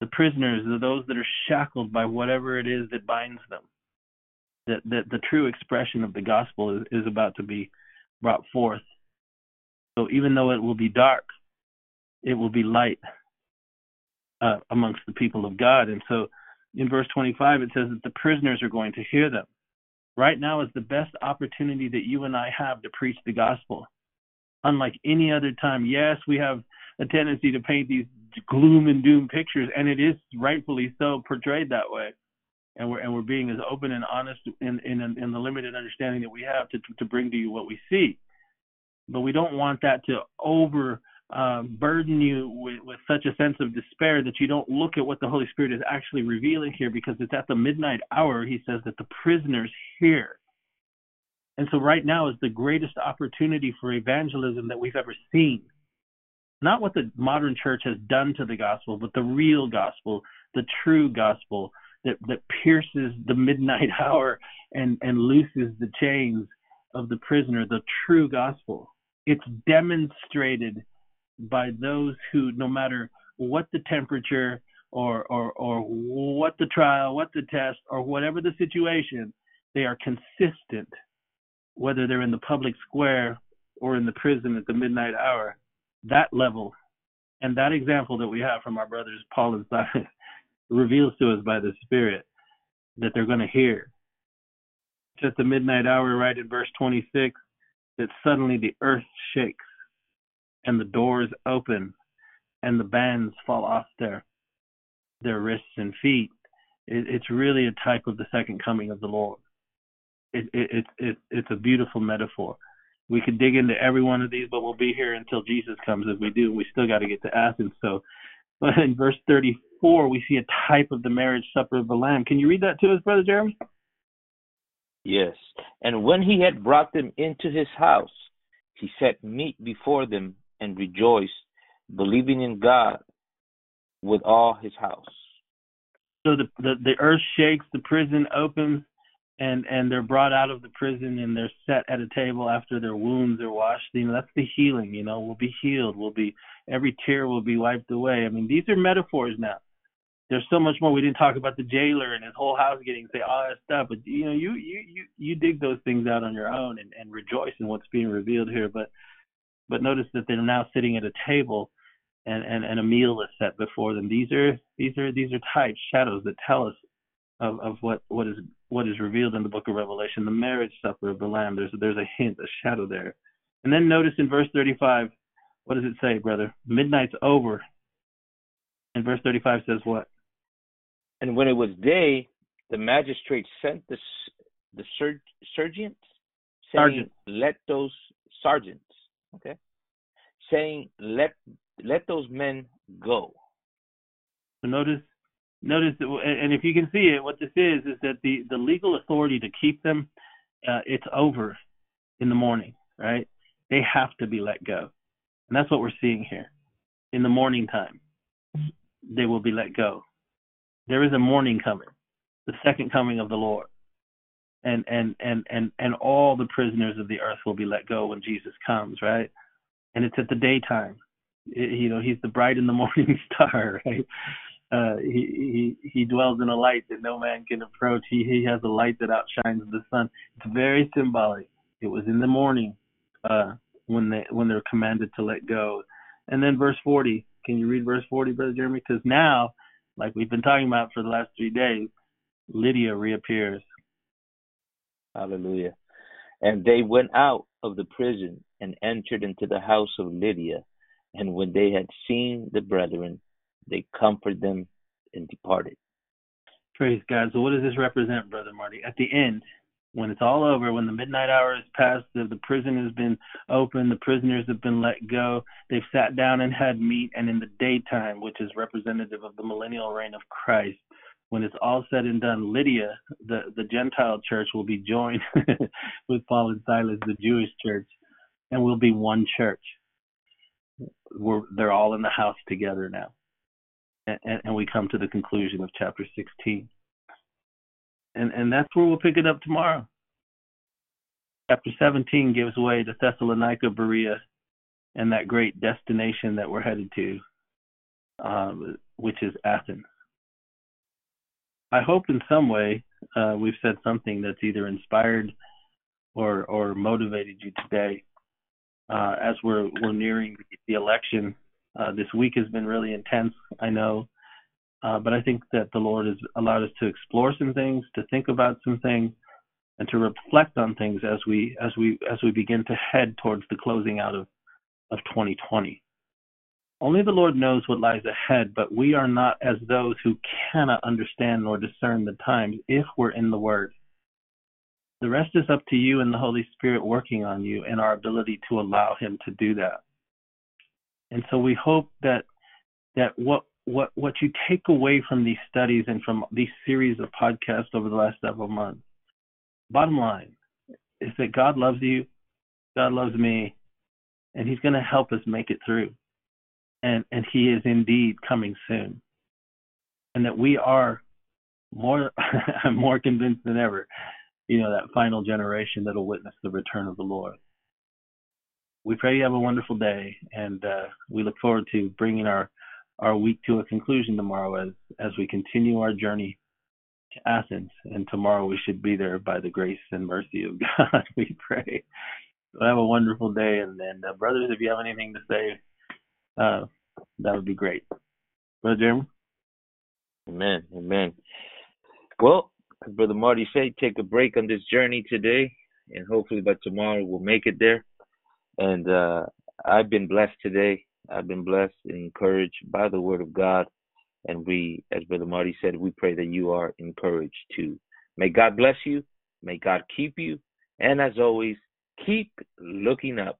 The prisoners are those that are shackled by whatever it is that binds them. That that the true expression of the gospel is, is about to be brought forth. So even though it will be dark, it will be light uh, amongst the people of God. And so in verse 25, it says that the prisoners are going to hear them. Right now is the best opportunity that you and I have to preach the gospel. Unlike any other time, yes, we have a tendency to paint these gloom and doom pictures, and it is rightfully so portrayed that way. And we're and we're being as open and honest in in in the limited understanding that we have to to bring to you what we see. But we don't want that to over uh, burden you with, with such a sense of despair that you don't look at what the Holy Spirit is actually revealing here because it's at the midnight hour, he says, that the prisoners hear. And so right now is the greatest opportunity for evangelism that we've ever seen. Not what the modern church has done to the gospel, but the real gospel, the true gospel that, that pierces the midnight hour and, and looses the chains of the prisoner, the true gospel. It's demonstrated by those who, no matter what the temperature or, or, or what the trial, what the test, or whatever the situation, they are consistent, whether they're in the public square or in the prison at the midnight hour. That level and that example that we have from our brothers Paul and Silas reveals to us by the Spirit that they're going to hear. Just the midnight hour, right in verse 26, that suddenly the earth shakes and the doors open and the bands fall off their their wrists and feet. It, it's really a type of the second coming of the Lord. It, it, it, it, it's a beautiful metaphor. We could dig into every one of these, but we'll be here until Jesus comes. If we do, we still got to get to Athens. So, but in verse 34, we see a type of the marriage supper of the Lamb. Can you read that to us, Brother Jeremy? Yes. And when he had brought them into his house, he set meat before them and rejoiced, believing in God with all his house. So the, the, the earth shakes, the prison opens, and and they're brought out of the prison and they're set at a table after their wounds are washed. You know, that's the healing. You know, we'll be healed. We'll be every tear will be wiped away. I mean, these are metaphors now. There's so much more. We didn't talk about the jailer and his whole house getting say all that stuff, but you know, you you you you dig those things out on your own and and rejoice in what's being revealed here. But but notice that they're now sitting at a table and, and, and a meal is set before them. These are these are these are types, shadows that tell us of, of what, what is what is revealed in the book of Revelation, the marriage supper of the Lamb. There's there's a hint, a shadow there. And then notice in verse 35, what does it say, brother? Midnight's over. And verse 35 says what? And when it was day, the magistrate sent the the ser- sergeants, saying, Sergeant. "Let those sergeants okay, saying, "Let let those men go." So notice, notice, and if you can see it, what this is is that the the legal authority to keep them, uh, it's over in the morning, right? They have to be let go, and that's what we're seeing here. In the morning time, they will be let go. There is a morning coming. the second coming of the Lord. And and and and and all the prisoners of the earth will be let go when Jesus comes, right? And it's at the daytime. It, you know, he's the bright in the morning star, right? Uh, he he he dwells in a light that no man can approach. He he has a light that outshines the sun. It's very symbolic. It was in the morning uh, when they when they're commanded to let go. And then verse 40. Can you read verse 40, Brother Jeremy? Because now, like we've been talking about for the last three days, Lydia reappears. Hallelujah. And they went out of the prison and entered into the house of Lydia. And when they had seen the brethren, they comforted them and departed. Praise God. So, what does this represent, Brother Marty? At the end, when it's all over, when the midnight hour is passed, the, the prison has been opened, the prisoners have been let go, they've sat down and had meat, and in the daytime, which is representative of the millennial reign of Christ, when it's all said and done, Lydia, the, the Gentile church, will be joined with Paul and Silas, the Jewish church, and we'll be one church. We're, they're all in the house together now. And, and we come to the conclusion of chapter 16. And, and that's where we'll pick it up tomorrow. Chapter 17 gives way to Thessalonica, Berea, and that great destination that we're headed to, um, which is Athens. I hope in some way uh, we've said something that's either inspired or or motivated you today. Uh, as we're we're nearing the election, uh, this week has been really intense. I know, uh, but I think that the Lord has allowed us to explore some things, to think about some things, and to reflect on things as we as we as we begin to head towards the closing out of of 2020. Only the Lord knows what lies ahead, but we are not as those who cannot understand nor discern the times if we're in the Word. The rest is up to you and the Holy Spirit working on you and our ability to allow Him to do that. And so we hope that that what what what you take away from these studies and from these series of podcasts over the last several months, bottom line, is that God loves you, God loves me, and He's going to help us make it through and and he is indeed coming soon. And that we are more i'm more convinced than ever you know that final generation that'll witness the return of the lord. We pray you have a wonderful day and uh, we look forward to bringing our our week to a conclusion tomorrow as as we continue our journey to athens. And tomorrow we should be there by the grace and mercy of god we pray. So have a wonderful day and and uh, brothers if you have anything to say uh, that would be great. Brother Jeremy? Amen. Amen. Well, as Brother Marty said, take a break on this journey today, and hopefully by tomorrow we'll make it there. And uh, I've been blessed today. I've been blessed and encouraged by the Word of God. And we, as Brother Marty said, we pray that you are encouraged too. May God bless you. May God keep you. And as always, keep looking up